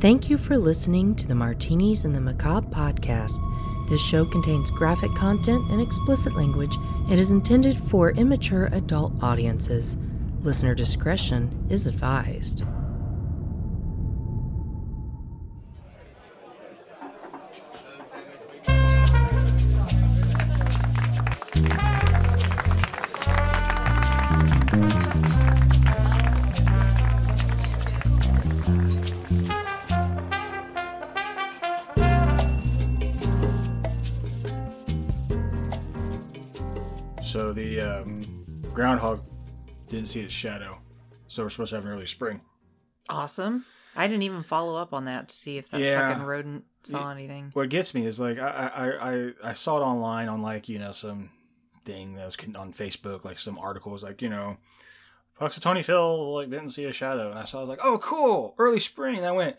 Thank you for listening to the Martinis and the Macabre podcast. This show contains graphic content and explicit language. It is intended for immature adult audiences. Listener discretion is advised. Didn't see its shadow. So we're supposed to have an early spring. Awesome. I didn't even follow up on that to see if that Yeah. fucking rodent saw anything. What gets me is like I I, I, I saw it online on like you know some thing that was on Facebook like some articles like you know Punxsutawney Phil like didn't see a shadow and I saw I was like oh cool early spring and I went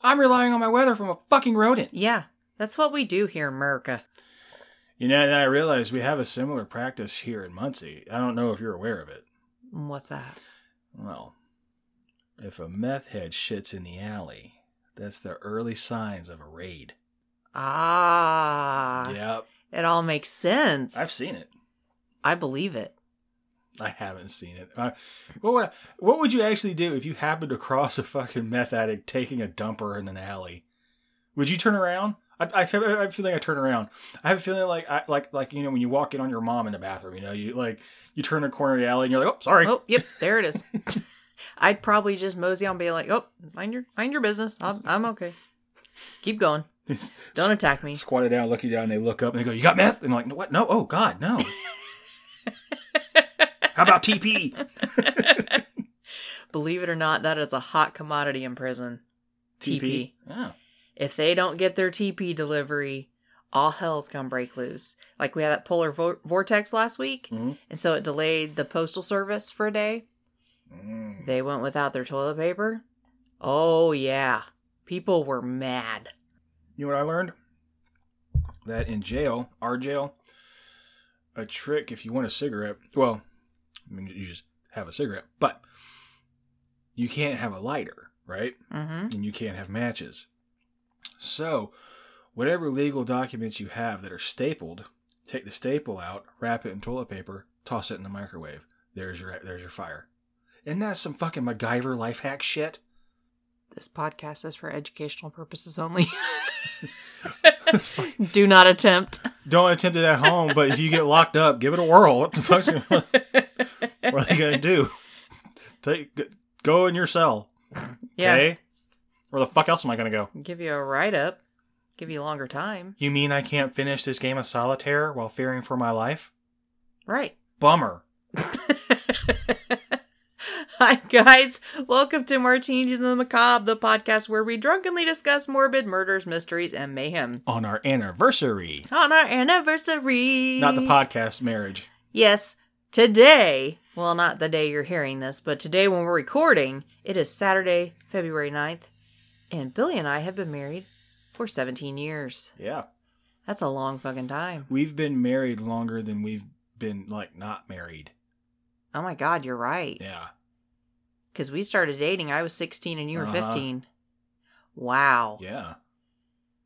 I'm relying on my weather from a fucking rodent. Yeah, that's what we do here in America. You know, then I realized we have a similar practice here in Muncie. I don't know if you're aware of it. What's that? Well, if a meth head shits in the alley, that's the early signs of a raid. Ah, Yep. it all makes sense. I've seen it. I believe it. I haven't seen it. Uh, what would what would you actually do if you happened to cross a fucking meth addict taking a dumper in an alley? Would you turn around? I, I, feel, I have a feeling I turn around. I have a feeling like I like like you know when you walk in on your mom in the bathroom, you know, you like you turn the corner of the alley and you're like, oh, sorry. Oh, yep, there it is. I'd probably just mosey on, and be like, "Oh, mind your mind your business. I'm I'm okay. Keep going. Don't attack me." Squatted down, looking down, they look up and they go, "You got meth?" And I'm like, "No, what? No, oh God, no." How about TP? Believe it or not, that is a hot commodity in prison. TP. Oh. If they don't get their TP delivery, all hell's gonna break loose. Like we had that polar vo- vortex last week, Mhm. and so it delayed the postal service for a day. Mm. They went without their toilet paper. Oh yeah, people were mad. You know what I learned? That in jail, our jail, a trick if you want a cigarette, well, I mean, you just have a cigarette, but you can't have a lighter, right? Mm-hmm. And you can't have matches. So, whatever legal documents you have that are stapled, take the staple out, wrap it in toilet paper, toss it in the microwave. There's your there's your fire. Isn't that some fucking MacGyver life hack shit? This podcast is for educational purposes only. Do not attempt. Don't attempt it at home, but if you get locked up, give it a whirl. What the fuck's what are they gonna do? Take go in your cell. Yeah. Okay? Where the fuck else am I gonna go? Give you a write up. Give you a longer time. You mean I can't finish this game of solitaire while fearing for my life? Right. Bummer. Hi, guys. Welcome to Martinis and the Macabre, the podcast where we drunkenly discuss morbid murders, mysteries, and mayhem. On our anniversary. On our anniversary. Not the podcast marriage. Yes, today, well, not the day you're hearing this, but today when we're recording, it is Saturday, February 9th, and Billy and I have been married for 17 years. Yeah. That's a long fucking time. We've been married longer than we've been like not married. Oh my god, you're right. Yeah. Because we started dating, I was 16 and you were Uh-huh. 15. Wow. Yeah.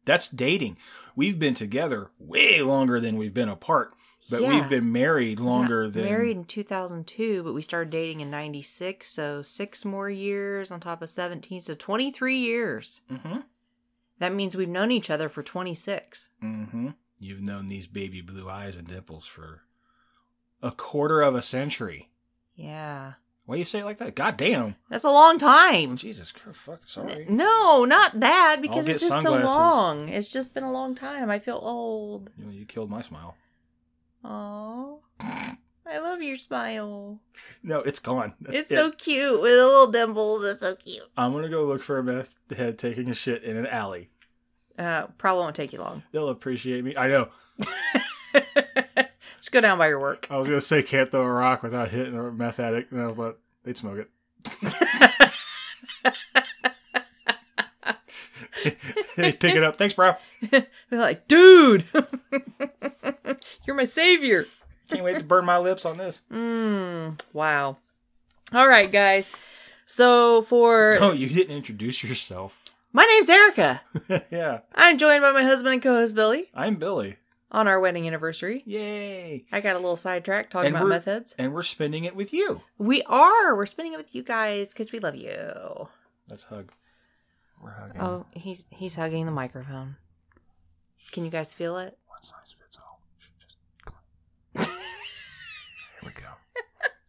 That's dating. We've been together way longer than we've been apart, but Yeah. we've been married longer than Married in 2002, but we started dating in 96, so six more years on top of 17, so 23 years. Mm-hmm. That means we've known each other for 26. Mm-hmm. You've known these baby blue eyes and dimples for a quarter of a century. Yeah. Why you say it like that? God damn. That's a long time. Jesus Christ, fuck, sorry. No, not that, because it's just sunglasses. so long. It's just been a long time. I feel old. You, know, you killed my smile. Oh, I love your smile. No, it's gone. That's it's it. so cute with the little dimples. It's so cute. I'm gonna go look for a meth head taking a shit in an alley. Uh, probably won't take you long. They'll appreciate me. I know. Just go down by your work. I was gonna say can't throw a rock without hitting a meth addict, and I was like, they'd smoke it. they pick it up. Thanks, bro. They're like, dude, you're my savior. Can't wait to burn my lips on this. Mm, wow. All right, guys. So for Oh, you didn't introduce yourself. My name's Erica. yeah. I'm joined by my husband and co-host Billy I'm Billy. on our wedding anniversary. Yay. I got a little sidetracked talking And about methods. And we're spending it with you. We are. We're spending it with you guys because we love you. Let's hug. We're hugging. Oh, he's he's hugging the microphone. Can you guys feel it? One size fits all. Just come on. Here we go.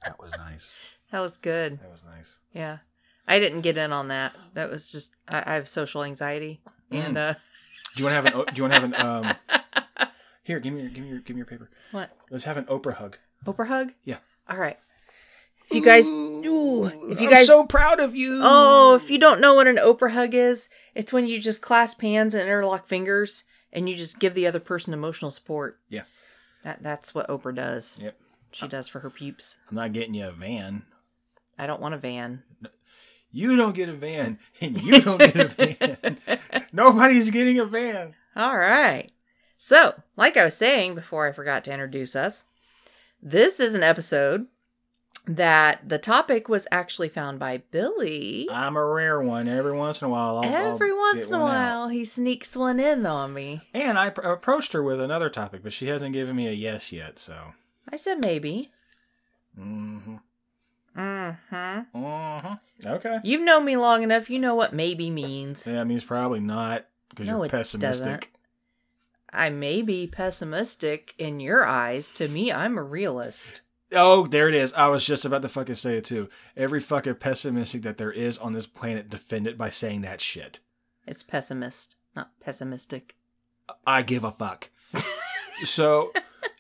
That was nice. That was good. That was nice. Yeah. I didn't get in on that. That was just I, I have social anxiety. And uh Do you want to have an? Do you want to have an? Um, here, give me your, give me your, give me your paper. what? Let's have an Oprah hug. Oprah hug? Yeah. All right. If you guys ooh, if you I'm guys so proud of you. Oh, if you don't know what an Oprah hug is, it's when you just clasp hands and interlock fingers and you just give the other person emotional support. Yeah. That that's what Oprah does. Yep. She does for her peeps. I'm not getting you a van. I don't want a van. You don't get a van, and you don't get a van. Nobody's getting a van. All right. So, like I was saying before I forgot to introduce us, this is an episode that the topic was actually found by Billy. I'm a rare one. Every once in a while, I'll, Every I'll once in a one out. while, he sneaks one in on me. And I pr- approached her with another topic, but she hasn't given me a yes yet. So, I said maybe. mm-hmm. Mm-hmm. Mm-hmm. Okay. You've known me long enough. You know what maybe means. Yeah, it means probably not because No, you're it pessimistic. doesn't. I may be pessimistic in your eyes. To me, I'm a realist. Oh, there it is. I was just about to fucking say it too. Every fucking pessimistic that there is on this planet defend it by saying that shit. It's pessimist, not pessimistic. I give a fuck. so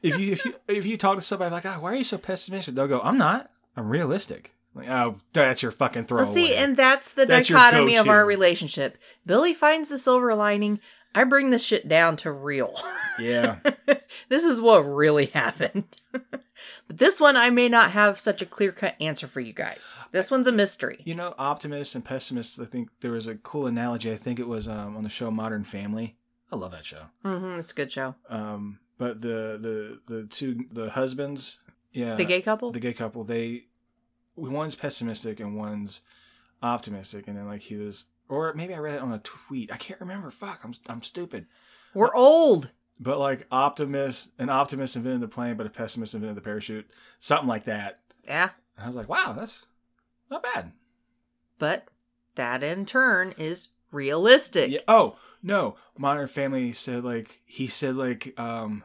if you if you if you talk to somebody like, oh, why are you so pessimistic? They'll go, I'm not. I'm realistic. Like, oh, that's your fucking Well, throwaway. see, and that's the That's dichotomy of our relationship. Billy finds the silver lining. I bring this shit down to real. yeah, this is what really happened. but this one, I may not have such a clear cut answer for you guys. This one's a mystery. you know, optimists and pessimists. I think there was a cool analogy. I think it was um, on the show Modern Family. I love that show. hmm it's a good show. Um, but the the the two the husbands, yeah, The gay couple? the gay couple, they one's pessimistic and one's optimistic, and then like he was, or maybe I read it on a tweet. I can't remember. Fuck, I'm I'm stupid. We're old. But like optimist, an optimist invented the plane, but a pessimist invented the parachute. Something like that. Yeah. And I was like, wow, that's not bad. But that in turn is realistic. Yeah. Oh no, Modern Family said like he said like um,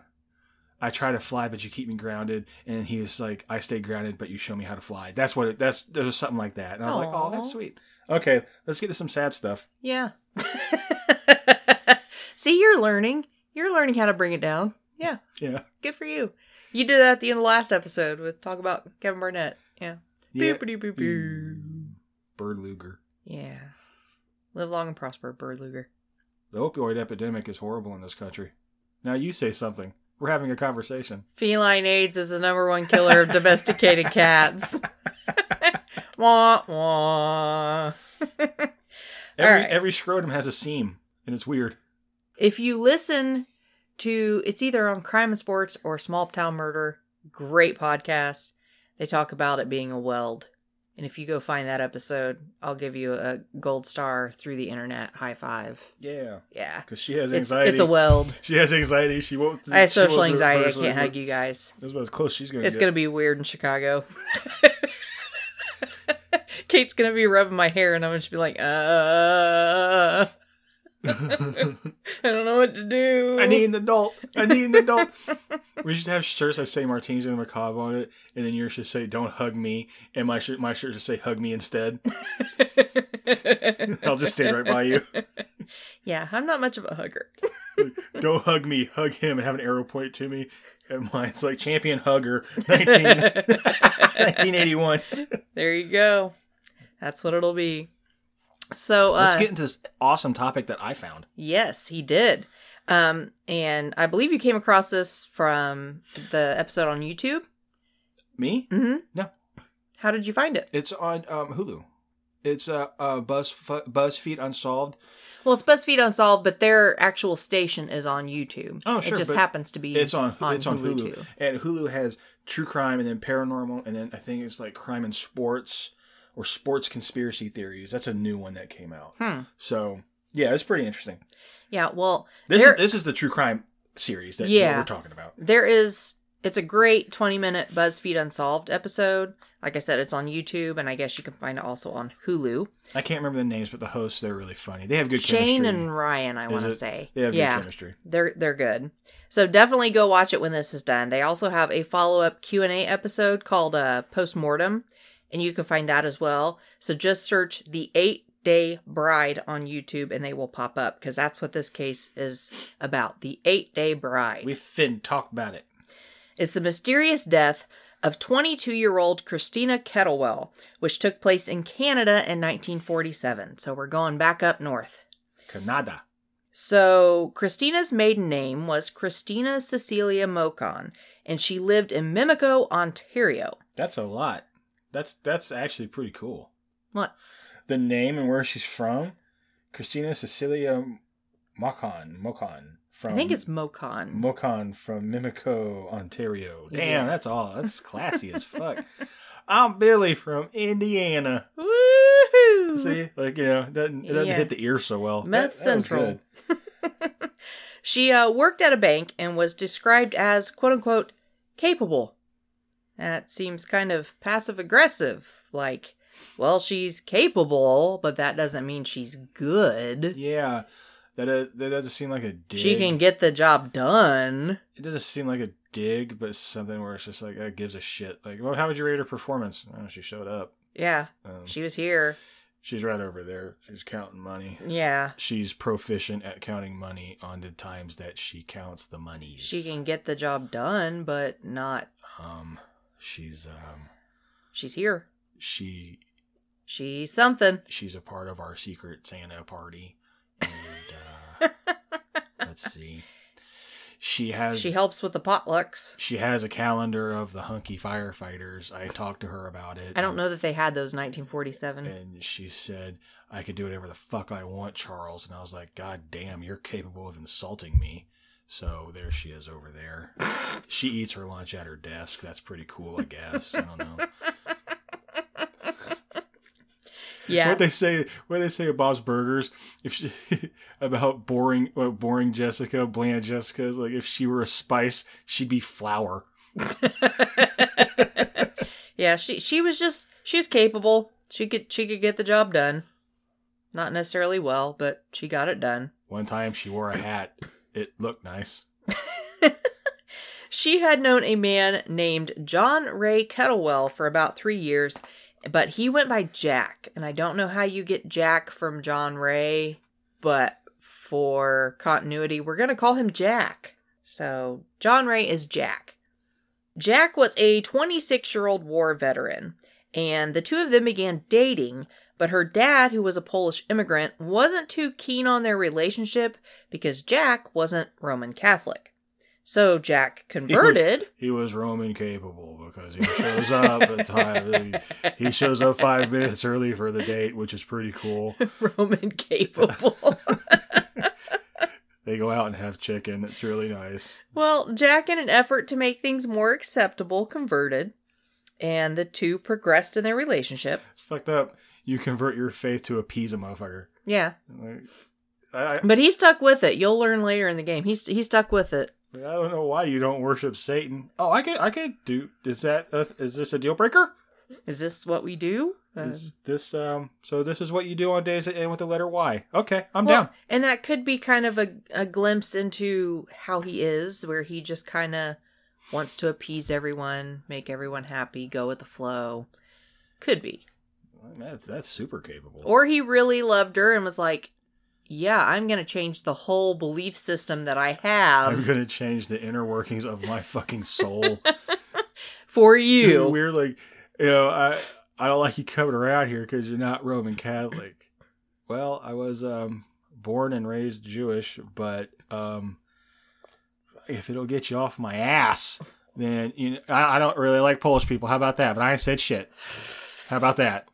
I try to fly, but you keep me grounded, and he's like, I stay grounded, but you show me how to fly. That's what it, that's there was something like that, and I was like, oh, that's sweet. Okay, let's get to some sad stuff. Yeah. See, you're learning. You're learning how to bring it down. Yeah, Yeah. good for you. You did that at the end of the last episode with talk about Kevin Barnett. Yeah. Yeah. Boop-a-doo-boop-boo. Mm. Bird Luger. Yeah. Live long and prosper, Bird Luger. The opioid epidemic is horrible in this country. Now you say something. We're having a conversation. Feline AIDS is the number one killer of domesticated cats. wah wah. Every right. every scrotum has a seam, and it's weird. if you listen to it's either on crime in sports or small town murder great podcast they talk about it being a weld and if you go find that episode i'll give you a gold star through the internet high five Yeah, yeah because she has anxiety. it's a weld She has anxiety. She won't. i have social anxiety i can't hug you guys That's about as close she's gonna. it's gonna be weird in chicago kate's gonna be rubbing my hair and i'm gonna be like uh i don't know what to do I need an adult. I need an adult. we should have shirts that say Martinis and Macabre on it, and then yours should say "Don't hug me," and my shirt, my shirt should say "Hug me instead." I'll just stand right by you. Yeah, I'm not much of a hugger. Don't hug me, hug him, and have an arrow point to me. And mine's like champion hugger, 19, 1981. there you go. That's what it'll be. So, uh, Let's get into this awesome topic that I found. yes, he did. Um, and I believe you came across this from the episode on YouTube. Me? Mm-hmm. No. How did you find it? It's on um, Hulu. It's uh, uh Buzz BuzzFeed Unsolved. Well, it's BuzzFeed Unsolved, but their actual station is on YouTube. Oh, sure, It just happens to be It's on, it's on Hulu, too. and Hulu has true crime, and then paranormal, and then I think it's like crime and sports or sports conspiracy theories. That's a new one that came out. Hmm. So Yeah, it's pretty interesting. Yeah, well, This there, is this is the true crime series that Yeah. we're talking about. there is. It's a great 20 minute BuzzFeed Unsolved episode. Like I said, it's on YouTube, and I guess you can find it also on Hulu. I can't remember the names, but the hosts they're really funny. They have good chemistry. Shane chemistry. and Ryan, I want to say. they have yeah, good chemistry. they're they're good. So definitely go watch it when this is done. They also have a follow up Q and A episode called uh, Postmortem, and you can find that as well. So just search the Eight Day Bride on YouTube, and they will pop up because that's what this case is about. The Eight Day Bride. We fin talk about it. it. is the mysterious death of 22 year old Christina Kettlewell, which took place in Canada in 1947. So we're going back up north. Canada. So Christina's maiden name was Christina Cecilia Mocon, and she lived in Mimico, Ontario. That's a lot. That's that's actually pretty cool. What? The name and where she's from, Christina Cecilia Mocon. Mocon from. I think it's Mocon. Mocon from Mimico, Ontario. Damn, Yeah. that's all. That's classy as fuck. I'm Billy from Indiana. Woohoo! See, like you know, it doesn't it doesn't Yeah. hit the ear so well. Meth That- that Central. good. She uh, worked at a bank and was described as quote unquote capable. That seems kind of passive aggressive. Like, well, she's capable, but that doesn't mean she's good. Yeah, that is, that doesn't seem like a dig. She can get the job done. It doesn't seem like a dig, but something where it's just like, uh, gives a shit. Like, well, how would you rate her performance? Oh, she showed up. Yeah, Um, she was here. she's right over there. She's counting money. Yeah, She's proficient at counting money on the times that she counts the monies. she can get the job done, but not. Um, she's um, She's here. she She's something. she's a part of our secret Santa party, and uh, let's see, she has She helps with the potlucks. she has a calendar of the hunky firefighters. I talked to her about it. I don't know that they had those 1947. And she said, I could do whatever the fuck I want, Charles. And I was like, God damn, you're capable of insulting me. So there she is over there. she eats her lunch at her desk. That's pretty cool, I guess. I don't know. Yeah. What they say? What they say at Bob's Burgers? If she about boring, what boring Jessica, bland Jessica is like if she were a spice, she'd be flour. yeah, she she was just she was capable. She could she could get the job done. Not necessarily well, but she got it done. One time she wore a hat. It looked nice. She had known a man named John Ray Kettlewell for about 3 years, but he went by Jack, and I don't know how you get Jack from John Ray, but for continuity, we're going to call him Jack. So, John Ray is Jack. Jack was a 26 year old war veteran, and the two of them began dating, but her dad, who was a Polish immigrant, wasn't too keen on their relationship because Jack wasn't Roman Catholic. So Jack converted. He was Roman capable because he shows up at time. He shows up five minutes early for the date, which is pretty cool. Roman capable. They go out and have chicken. It's really nice. well, Jack, in an effort to make things more acceptable, converted, and the two progressed in their relationship. It's fucked up. You convert your faith to appease a motherfucker. Yeah, Like, I, but he stuck with it. You'll learn later in the game. He's he stuck with it. I don't know why you don't worship Satan. Oh, I can I can do. Is that a, is this a deal breaker? Is this what we do? Uh, Is this um? So this is what you do on days that end with the letter Y. Okay, I'm well, down. and that could be kind of a, a glimpse into how he is, where he just kind of wants to appease everyone, make everyone happy, go with the flow. Could be. That's that's super capable. Or he really loved her and was like, yeah, I'm going to change the whole belief system that I have. I'm gonna change the inner workings of my fucking soul. for you. We're like, you know, I I don't like you coming around here because you're not Roman Catholic. Well, I was um born and raised Jewish, but um if it'll get you off my ass, then you know, I, I don't really like Polish people. How about that? But I said shit. How about that?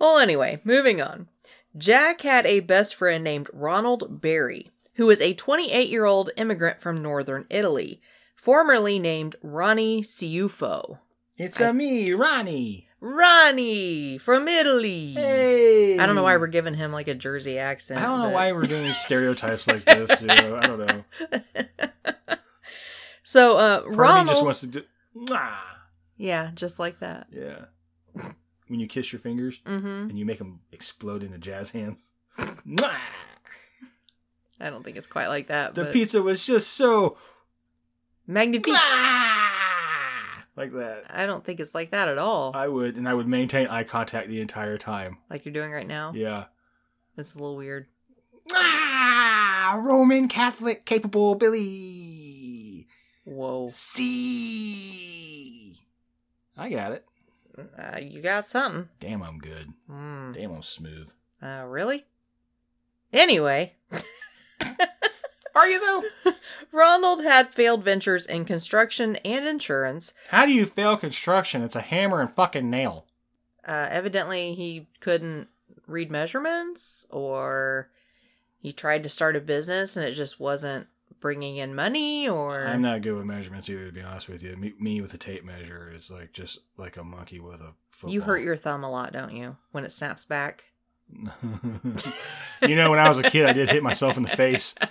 Well, anyway, moving on. Jack had a best friend named Ronald Berry, who was a 28 year old immigrant from northern Italy, formerly named Ronnie Ciuffo. It's a me, Ronnie. Ronnie from Italy. Hey. I don't know why we're giving him like a Jersey accent. I don't know but- why we're doing stereotypes like this. You know, I don't know. So, uh, Ronald. just wants to do. Mwah. yeah, just like that. Yeah. When you kiss your fingers Mm-hmm. and you make them explode into jazz hands. I don't think it's quite like that. The but pizza was just so magnifique. like that. I don't think it's like that at all. I would, and I would maintain eye contact the entire time. like you're doing right now. Yeah. It's a little weird. Ah, Roman Catholic capable Billy. Whoa. See. I got it. Uh, you got something. Damn, I'm good. Mm. Damn, I'm smooth. Uh, really? Anyway, Are you though? Ronald had failed ventures in construction and insurance. How do you fail construction? It's a hammer and fucking nail. Uh, evidently, he couldn't read measurements, or he tried to start a business and it just wasn't bringing in money, or I'm not good with measurements either, to be honest with you. Me, me with a tape measure is like just like a monkey with a football. you hurt your thumb a lot, don't you, when it snaps back? you know, when I was a kid, I did hit myself in the face.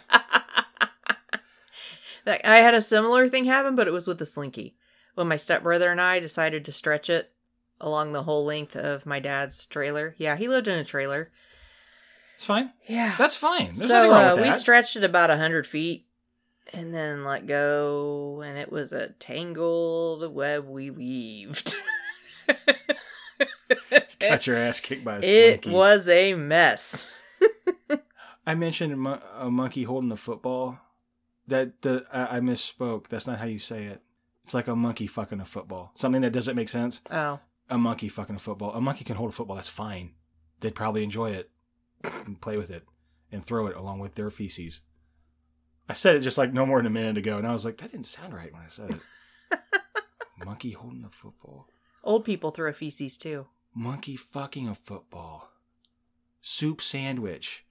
That- I had a similar thing happen, but it was with the slinky. When my stepbrother and I decided to stretch it along the whole length of my dad's trailer. Yeah, he lived in a trailer. It's fine. Yeah. That's fine. There's so wrong uh, we stretched it about a hundred feet and then let go, and it was a tangled web we weaved. Got your ass kicked by a it slinky. was a mess. I mentioned a, mon- a monkey holding a football. That the I, I misspoke. That's not how you say it. It's like a monkey fucking a football. Something that doesn't make sense. Oh, A monkey fucking a football. A monkey can hold a football. That's fine. They'd probably enjoy it and play with it and throw it along with their feces. I said it just like no more than a minute ago, and I was like, that didn't sound right when I said it. monkey holding a football. old people throw feces too. Monkey fucking a football. Soup sandwich.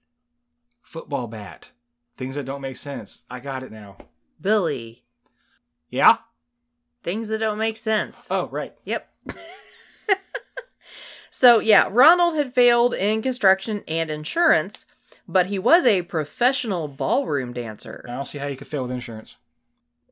Football bat. Things that don't make sense. I got it now. Billy, Yeah? things that don't make sense. Oh, right. Yep. so, yeah, Ronald had failed in construction and insurance, but he was a professional ballroom dancer. I don't see how you could fail with insurance.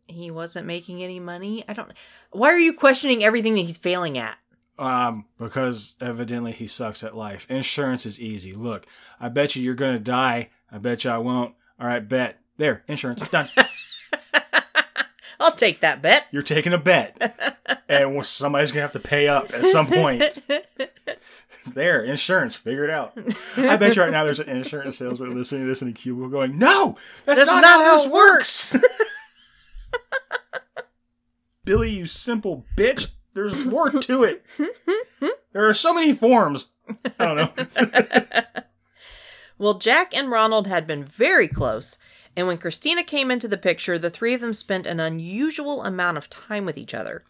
He wasn't making any money. I don't. Why are you questioning everything that he's failing at? Um, because evidently he sucks at life. Insurance is easy. Look, I bet you you're gonna die. I bet you I won't. All right, bet. There, insurance done. I'll take that bet. You're taking a bet, and somebody's gonna have to pay up at some point. There, insurance, figure it out. I bet you right now there's an insurance salesman listening to this in the cubicle going, "No, that's, That's not, not how, this it works." Billy, you simple bitch. There's more to it. There are so many forms. I don't know. well, Jack and Ronald had been very close, and when Christina came into the picture, the three of them spent an unusual amount of time with each other.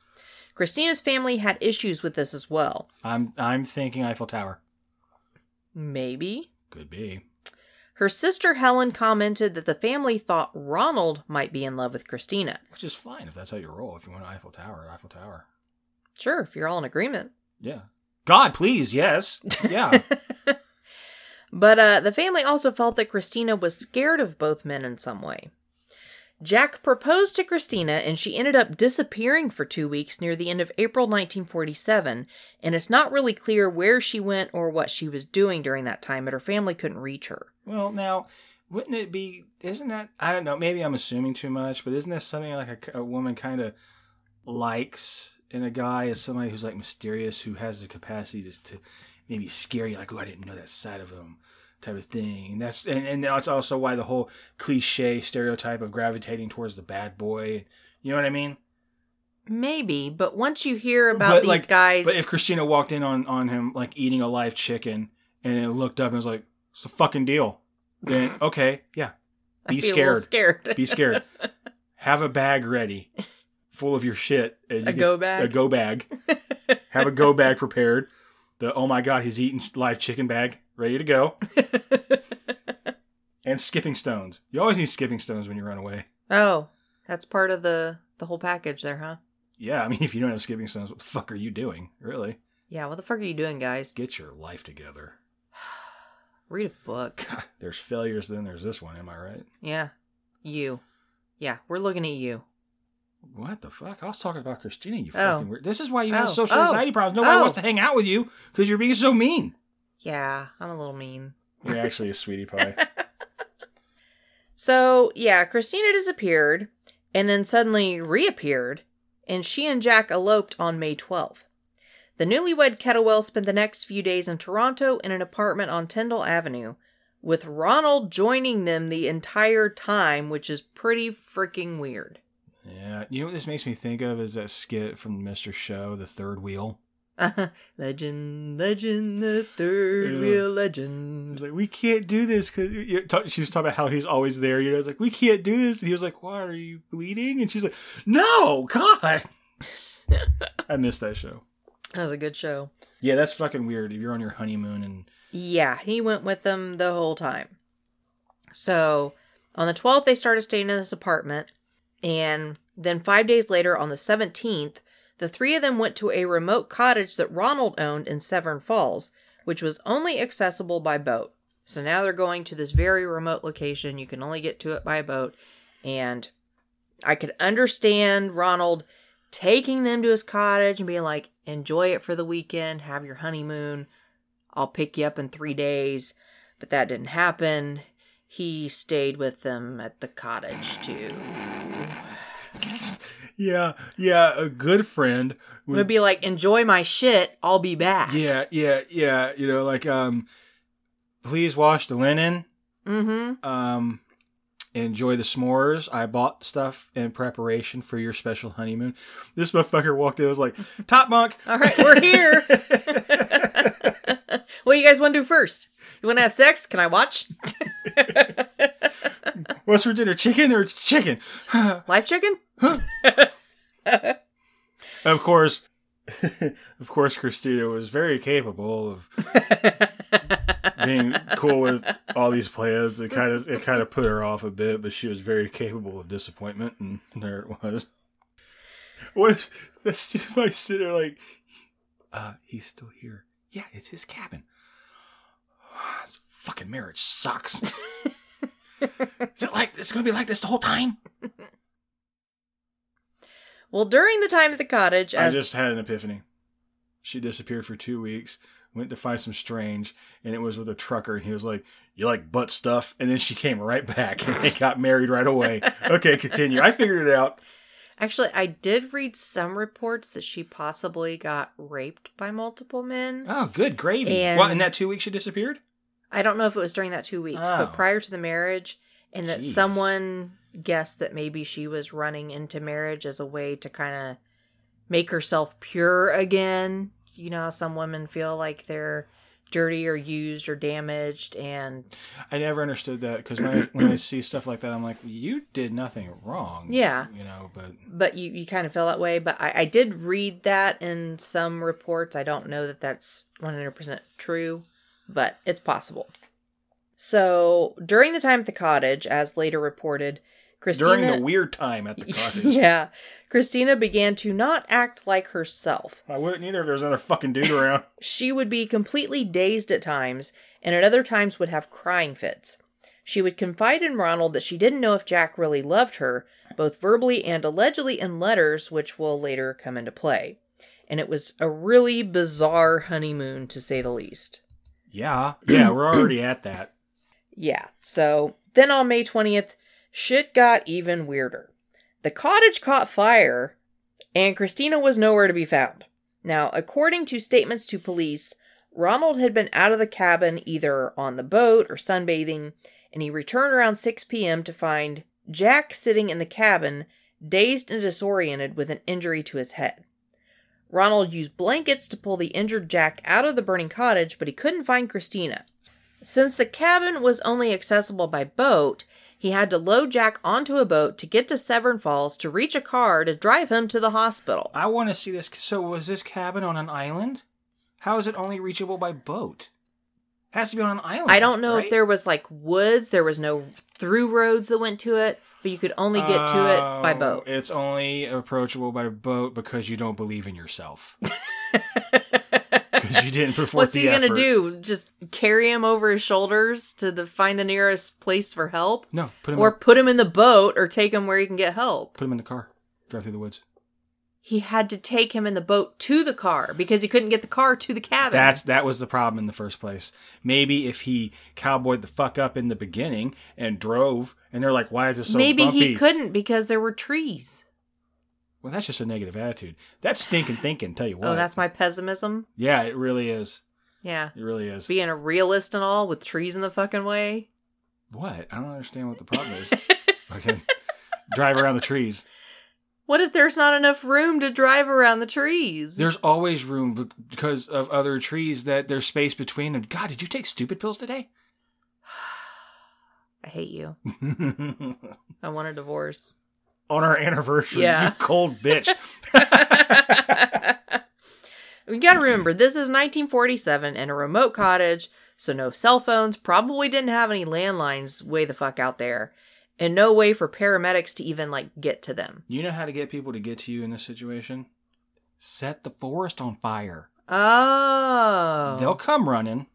Christina's family had issues with this as well. I'm I'm thinking Eiffel Tower. Maybe. Could be. Her sister Helen commented that the family thought Ronald might be in love with Christina. Which is fine if that's how you roll. If you want an Eiffel Tower, Eiffel Tower. Sure, if you're all in agreement. Yeah. God, please, yes. Yeah. But uh, the family also felt that Christina was scared of both men in some way. Jack proposed to Christina, and she ended up disappearing for two weeks near the end of April 1947. And it's not really clear where she went or what she was doing during that time, but her family couldn't reach her. well, now, wouldn't it be? Isn't that? I don't know. Maybe I'm assuming too much, but isn't that something like a, a woman kind of likes in a guy is somebody who's like mysterious, who has the capacity to, to maybe scare you, like, oh, I didn't know that side of him, type of thing. And that's and, and that's also why the whole cliche stereotype of gravitating towards the bad boy. You know what I mean? Maybe, but once you hear about But, these like, guys, But if Christina walked in on on him like eating a live chicken and then looked up and was like, "It's a fucking deal," then okay, yeah, be scared. scared. be scared. Have a bag ready, full of your shit. A go bag? A go bag. Have a go bag prepared. The oh my god, he's eating live chicken bag ready to go. And skipping stones. You always need skipping stones when you run away. oh, that's part of the the whole package there, huh? Yeah, I mean, if you don't have skipping stones, what the fuck are you doing? Really? Yeah, what the fuck are you doing, guys? Get your life together. Read a book. There's failures, then there's this one. Am I right? Yeah. You. Yeah, we're looking at you. What the fuck? I was talking about Christina. You Oh. fucking weird. This is why you have Oh. social Oh. anxiety problems. Nobody Oh. wants to hang out with you because you're being so mean. Yeah, I'm a little mean. You're actually a sweetie pie. So, yeah, Christina disappeared and then suddenly reappeared, and she and Jack eloped on May 12th. The newlywed Kettlewell spent the next few days in Toronto in an apartment on Tyndall Avenue, with Ronald joining them the entire time, which is pretty freaking weird. Yeah. You know what this makes me think of is that skit from Mr. Show, The Third Wheel. legend, legend, the third Yeah. He's legend. like, we can't do this because she was talking about how he's always there. You know, it's like we can't do this, and he was like, "Why are you bleeding?" And she's like, "No, God." I missed that show. That was a good show. Yeah, that's fucking weird. If you're on your honeymoon and Yeah, he went with them the whole time. So on the 12th, they started staying in this apartment. And then five days later, on the 17th, the three of them went to a remote cottage that Ronald owned in Severn Falls, which was only accessible by boat. So now they're going to this very remote location. You can only get to it by boat. And I could understand Ronald taking them to his cottage and being like, enjoy it for the weekend, have your honeymoon. I'll pick you up in three days. But that didn't happen. He stayed with them at the cottage too. Yeah, yeah, a good friend would Would be like, enjoy my shit. I'll be back. Yeah, yeah, yeah. You know, like um, please wash the linen. Mm-hmm. Um, enjoy the s'mores. I bought stuff in preparation for your special honeymoon. This motherfucker walked in. and was like, "Top bunk." All right, we're here. what do you guys want to do first? You want to have sex? Can I watch? What's for dinner? Chicken or chicken? Live chicken? of course, of course, Christina was very capable of being cool with all these plans. It kind of it kind of put her off a bit, but she was very capable of disappointment, and there it was. What if that's just my sitter like, uh, he's still here. Yeah, it's his cabin. This fucking marriage sucks. Is it like it's gonna be like this the whole time? Well, during the time at the cottage, I just had an epiphany. She disappeared for two weeks, went to find some strange, and it was with a trucker, and he was like, You like butt stuff? And then she came right back and they got married right away. Okay, continue. I figured it out. actually, I did read some reports that she possibly got raped by multiple men. Oh, good gravy. And- what, in that two weeks she disappeared? I don't know if it was during that two weeks, Oh. but prior to the marriage, and that Jeez. someone guessed that maybe she was running into marriage as a way to kind of make herself pure again. You know how some women feel like they're dirty or used or damaged, and I never understood that because when I, when I see stuff like that, I'm like, You did nothing wrong. Yeah. You know, but but you, you kind of feel that way. But I, I did read that in some reports. I don't know that that's 100% true, but it's possible. So during the time at the cottage, as later reported, Christina. during the weird time at the cottage, yeah. Christina began to not act like herself. I wouldn't either if there was another fucking dude around. She would be completely dazed at times, and at other times would have crying fits. She would confide in Ronald that she didn't know if Jack really loved her, both verbally and allegedly in letters, which will later come into play. And it was a really bizarre honeymoon, to say the least. Yeah, yeah, we're already at that. Yeah, so then on May 20th, shit got even weirder. The cottage caught fire, and Christina was nowhere to be found. Now, according to statements to police, Ronald had been out of the cabin either on the boat or sunbathing, and he returned around 6 p.m. to find Jack sitting in the cabin, dazed and disoriented with an injury to his head. Ronald used blankets to pull the injured Jack out of the burning cottage, but he couldn't find Christina. Since the cabin was only accessible by boat, he had to load Jack onto a boat to get to Severn Falls to reach a car to drive him to the hospital. I want to see this. So, was this cabin on an island? How is it only reachable by boat? It has to be on an island. I don't know right? if there was like woods, there was no through roads that went to it, but you could only get to it by Oh, boat. It's only approachable by boat because you don't believe in yourself. because you didn't perform What's he gonna do? Just carry him over his shoulders to the find the nearest place for help, No, put him or in, put him in the boat, or take him where he can get help? put him in the car. Drive through the woods. He had to take him in the boat to the car because he couldn't get the car to the cabin. That's that was the problem in the first place. Maybe if he cowboyed the fuck up in the beginning and drove, and they're like, "Why is this so maybe bumpy?" he couldn't because there were trees. Well, that's just a negative attitude. That's stinking thinking. Tell you oh, what. Oh, that's my pessimism. yeah. It really is. Yeah, It really is. being a realist and all with trees in the fucking way. What? I don't understand what the problem is. Fucking drive around the trees. What if there's not enough room to drive around the trees? There's always room because of other trees that there's space between them. God, did you take stupid pills today? I hate you. I want a divorce. On our anniversary, Yeah. you cold bitch. we gotta remember, this is 1947 in a remote cottage, so no cell phones, probably didn't have any landlines way the fuck out there, and no way for paramedics to even, like, get to them. you know how to get people to get to you in this situation? Set the forest on fire. Oh. They'll come running.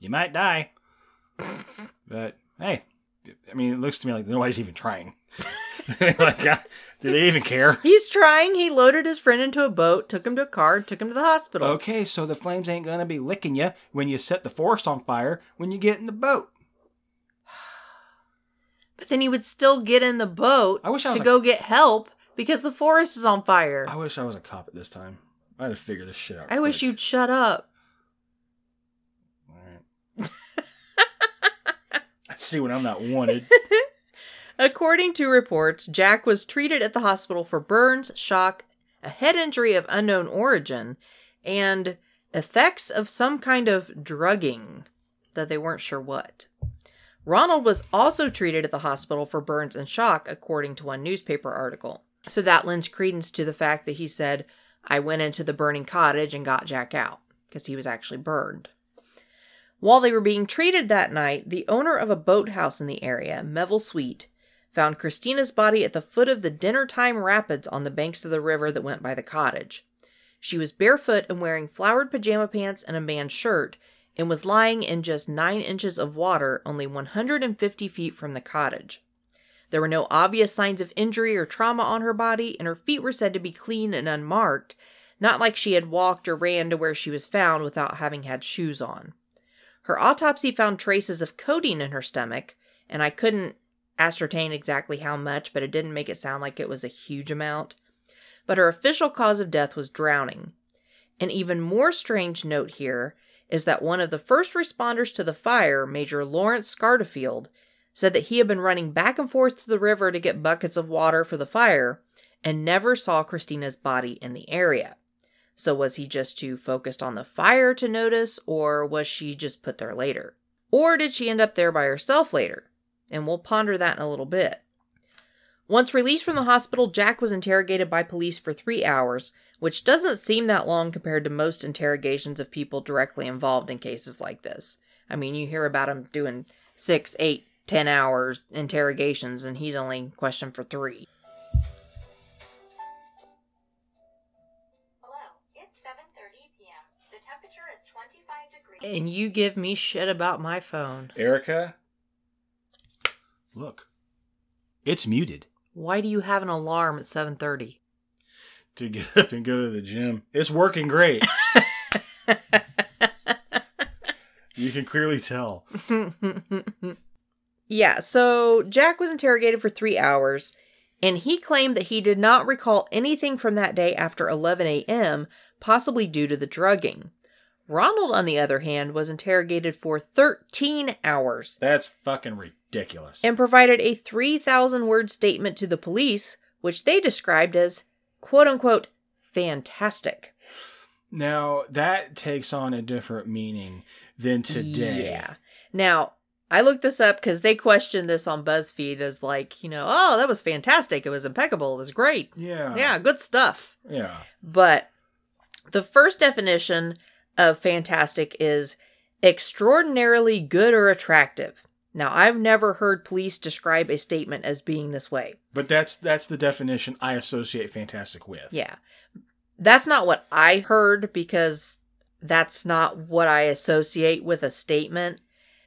You might die. but hey, I mean, it looks to me like nobody's even trying. like, uh, do they even care? He's trying. He loaded his friend into a boat, took him to a car, took him to the hospital. Okay, so the flames ain't gonna be licking you when you set the forest on fire when you get in the boat. But then he would still get in the boat I wish I was to a- go get help because the forest is on fire. I wish I was a cop at this time. I had to figure this shit out. I wish you'd shut up. All right. I see when I'm not wanted. According to reports, Jack was treated at the hospital for burns, shock, a head injury of unknown origin, and effects of some kind of drugging that they weren't sure what. Ronald was also treated at the hospital for burns and shock, according to one newspaper article. So that lends credence to the fact that he said, I went into the burning cottage and got Jack out, because he was actually burned. While they were being treated that night, the owner of a boathouse in the area, Melville Sweet, found Christina's body at the foot of the dinner time rapids on the banks of the river that went by the cottage. She was barefoot and wearing flowered pajama pants and a man's shirt, and was lying in just nine inches of water, only 150 feet from the cottage. There were no obvious signs of injury or trauma on her body, and her feet were said to be clean and unmarked, not like she had walked or ran to where she was found without having had shoes on. Her autopsy found traces of codeine in her stomach, and I couldn't ascertain exactly how much, but it didn't make it sound like it was a huge amount. But her official cause of death was drowning. An even more strange note here is that one of the first responders to the fire, Major Lawrence Scarterfield, said that he had been running back and forth to the river to get buckets of water for the fire and never saw Christina's body in the area. So, was he just too focused on the fire to notice, or was she just put there later? Or did she end up there by herself later? And we'll ponder that in a little bit. Once released from the hospital, Jack was interrogated by police for three hours, which doesn't seem that long compared to most interrogations of people directly involved in cases like this. I mean, you hear about him doing six, eight, ten hours interrogations, and he's only questioned for three. Hello, it's 7:30 p.m. The temperature is 25 degrees. And you give me shit about my phone. Erica, look, it's muted. Why do you have an alarm at 7:30? To get up and go to the gym, it's working great. you can clearly tell. yeah, so Jack was interrogated for 3 hours and he claimed that he did not recall anything from that day after 11 a.m., possibly due to the drugging. Ronald, on the other hand, was interrogated for 13 hours That's fucking ridiculous. and provided a 3,000 word statement to the police, which they described as quote unquote fantastic. Now that takes on a different meaning than today. Yeah. Now, I looked this up because they questioned this on BuzzFeed as like, you know, oh, that was fantastic. It was impeccable. It was great. Yeah. Yeah, good stuff. Yeah. But the first definition of fantastic is extraordinarily good or attractive. Now, I've never heard police describe a statement as being this way. But that's that's the definition I associate fantastic with. Yeah. That's not what I heard because that's not what I associate with a statement.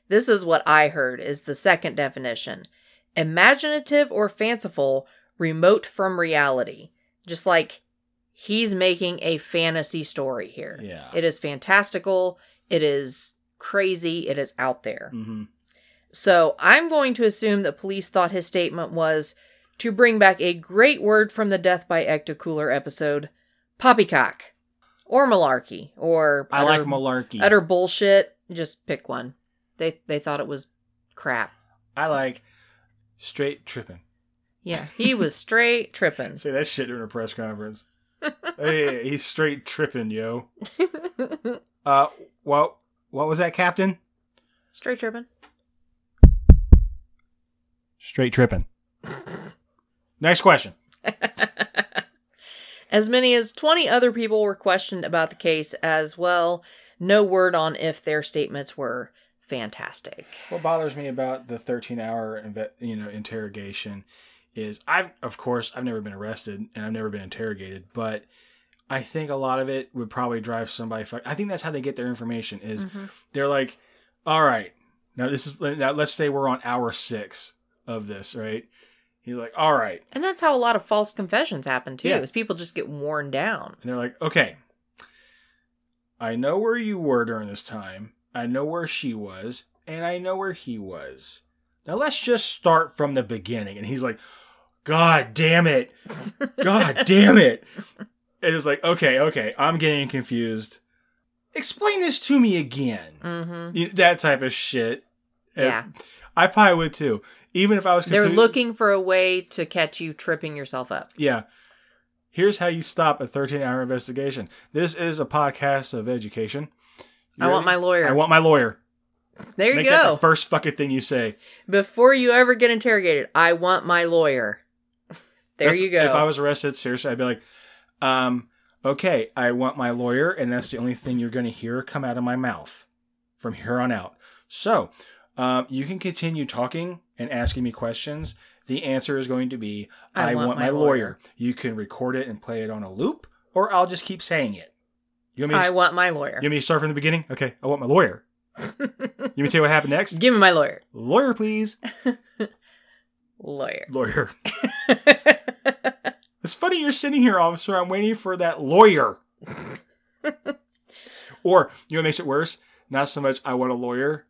This is what I heard is the second definition. Imaginative or fanciful, remote from reality. Just like he's making a fantasy story here. Yeah. It is fantastical, it is crazy, it is out there. hmm So I'm going to assume that police thought his statement was to bring back a great word from the Death by Ectocooler episode, poppycock, or malarkey, or I like utter- malarkey. utter bullshit. Just pick one. They they thought it was crap. I like straight tripping. Yeah, he was straight tripping. Say that shit during a press conference. Hey, he's straight tripping, yo. Uh, what? What was that, Captain? straight tripping. Straight tripping. Next question. As many as 20 other people were questioned about the case as well. No word on if their statements were fantastic. What bothers me about the 13-hour, you know, interrogation is I've, of course, I've never been arrested and I've never been interrogated, but I think a lot of it would probably drive somebody. I think that's how they get their information. Is mm-hmm. they're like, all right, now this is now let's say we're on hour six of this, right? He's like, all right, And that's how a lot of false confessions happen too, Yeah. is people just get worn down. And they're like, okay, I know where you were during this time. I know where she was, and I know where he was. Now let's just start from the beginning. And he's like, God damn it. God damn it. It was like, okay, okay, I'm getting confused. Explain this to me again. Mm-hmm. You- That type of shit. And Yeah. I probably would too. Even if I was They're looking for a way to catch you tripping yourself up. Yeah. Here's how you stop a 13 hour investigation. This is a podcast of education. You I want my lawyer. I want my lawyer. there you Make go. the first fucking thing you say. Before you ever get interrogated, I want my lawyer. There That's- you go. If I was arrested, seriously, I'd be like, um, okay, I want my lawyer, and that's the only thing you're going to hear come out of my mouth from here on out. So, um, you can continue talking and asking me questions. The answer is going to be, I, want, my, lawyer. You can record it and play it on a loop, or I'll just keep saying it. You want me to, I want my lawyer. you want me to start from the beginning? Okay, I want my lawyer. You want me to tell you what happened next? Give me my lawyer. Lawyer, please. Lawyer. Lawyer. It's funny you're sitting here, officer. I'm waiting for that lawyer. or, you know what makes it worse? Not so much I want a lawyer.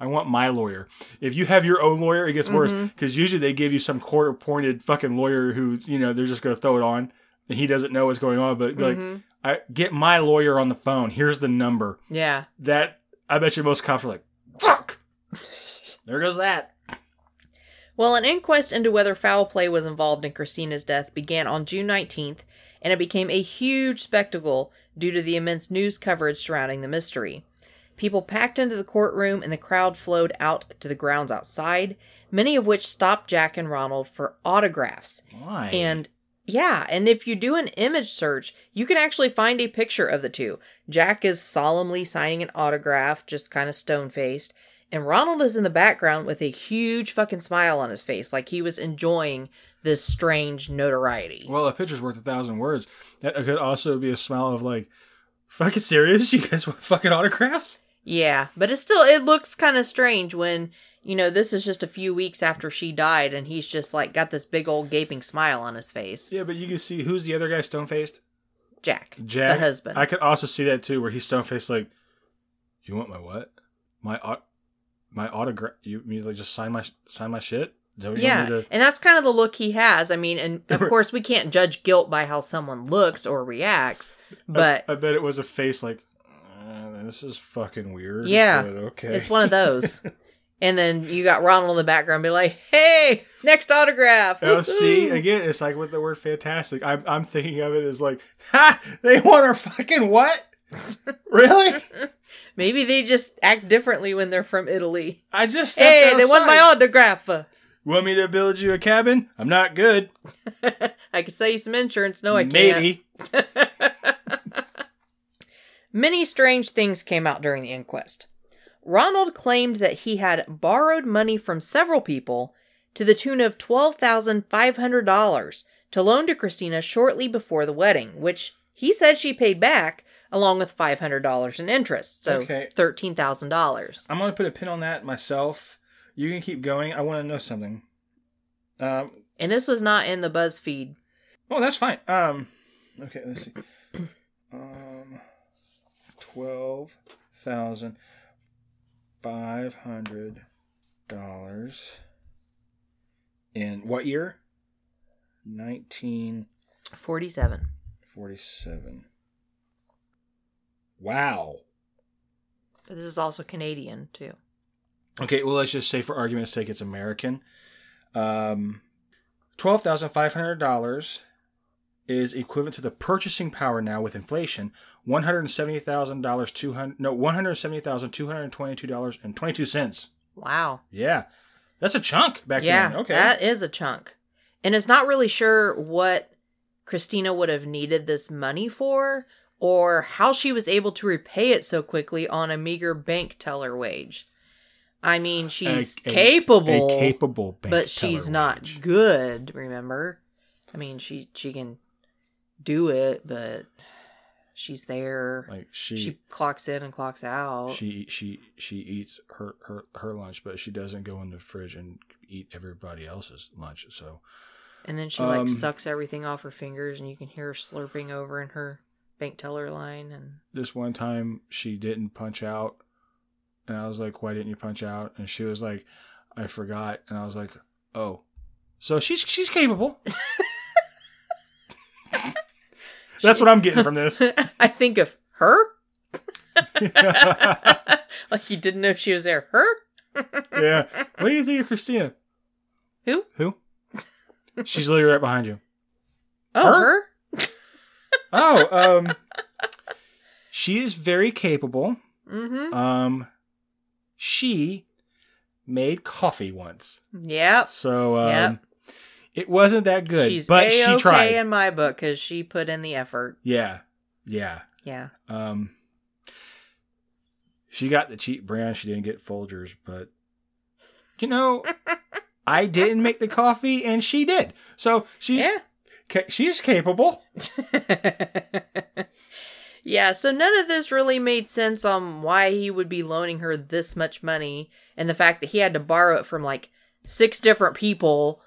I want my lawyer. If you have your own lawyer, it gets worse Mhm. because usually they give you some court appointed fucking lawyer who, you know, they're just going to throw it on and he doesn't know what's going on. But be like. I get my lawyer on the phone. Here's the number. yeah. That, I bet you most cops are like, fuck. there goes that. Well, an inquest into whether foul play was involved in Christina's death began on June 19th, and it became a huge spectacle due to the immense news coverage surrounding the mystery. People packed into the courtroom and the crowd flowed out to the grounds outside, many of which stopped Jack and Ronald for autographs. Why? And yeah, and if you do an image search, you can actually find a picture of the two. Jack is solemnly signing an autograph, just kind of stone faced, and Ronald is in the background with a huge fucking smile on his face, like he was enjoying this strange notoriety. Well, a picture's worth a thousand words. That could also be a smile of like, fucking serious? You guys want fucking autographs? Yeah, but it still it looks kind of strange when you know this is just a few weeks after she died, and he's just like got this big old gaping smile on his face. Yeah, but you can see who's the other guy stone faced? Jack, Jack. the husband. I could also see that too, where he's stone faced like, you want my what? My au- my autograph? You mean like just sign my sign my shit? Is that what you Yeah, to- and that's kind of the look he has. I mean, and of course we can't judge guilt by how someone looks or reacts, but I, I bet it was a face like, uh, this is fucking weird. Yeah, but okay. it's one of those. and then you got Ronald in the background, be like, "Hey, next autograph." Oh, see, again, it's like with the word fantastic. I'm, I'm thinking of it as like, ha! They want our fucking what? really? Maybe they just act differently when they're from Italy. I just Hey, they want my autograph. Want me to build you a cabin? I'm not good. I can sell you some insurance. No, I can't. Maybe. Many strange things came out during the inquest. Ronald claimed that he had borrowed money from several people to the tune of $12,500 to loan to Christina shortly before the wedding, which he said she paid back along with $500 in interest. So Okay. $13,000. I'm gonna put a pin on that myself. You can keep going. I want to know something. Um. And this was not in the BuzzFeed. Oh, that's fine. Um. Okay. Let's see. Um. Twelve thousand five hundred dollars. In what year? Nineteen forty-seven. forty-seven. Wow. But this is also Canadian, too. Okay, well, let's just say for argument's sake, it's American. Um, twelve thousand five hundred dollars is equivalent to the purchasing power now with inflation. One hundred seventy thousand dollars, two hundred no one hundred seventy thousand two hundred twenty-two dollars and twenty-two cents. Wow. Yeah, that's a chunk back yeah, then. Okay, that is a chunk. And it's not really sure what Christina would have needed this money for or how she was able to repay it so quickly on a meager bank teller wage. I mean, she's A- a- capable, a capable, bank but she's not wage. good, remember? I mean, she she can do it, but she's there. Like she, she clocks in and clocks out. she she she eats her her her lunch, but she doesn't go in the fridge and eat everybody else's lunch. So And then she Um, like sucks everything off her fingers, and you can hear her slurping over in her bank teller line. And this one time she didn't punch out and I was like, Why didn't you punch out? And she was like, I forgot and I was like, Oh. So she's she's capable. That's what I'm getting from this. I think of her, like you didn't know she was there. Her, yeah. What do you think of Christina? Who? Who? She's literally right behind you. oh Her? her. Oh, um she is very capable. Mm-hmm. Um she made coffee once. Yep. So um Yep. it wasn't that good, She's but A-okay she tried. in my book because she put in the effort. Yeah. Yeah. Yeah. Um she got the cheap brand, she didn't get Folgers, but you know, I didn't make the coffee and she did. So she's Yeah. She's capable. yeah, so none of this really made sense on why he would be loaning her this much money and the fact that he had to borrow it from like six different people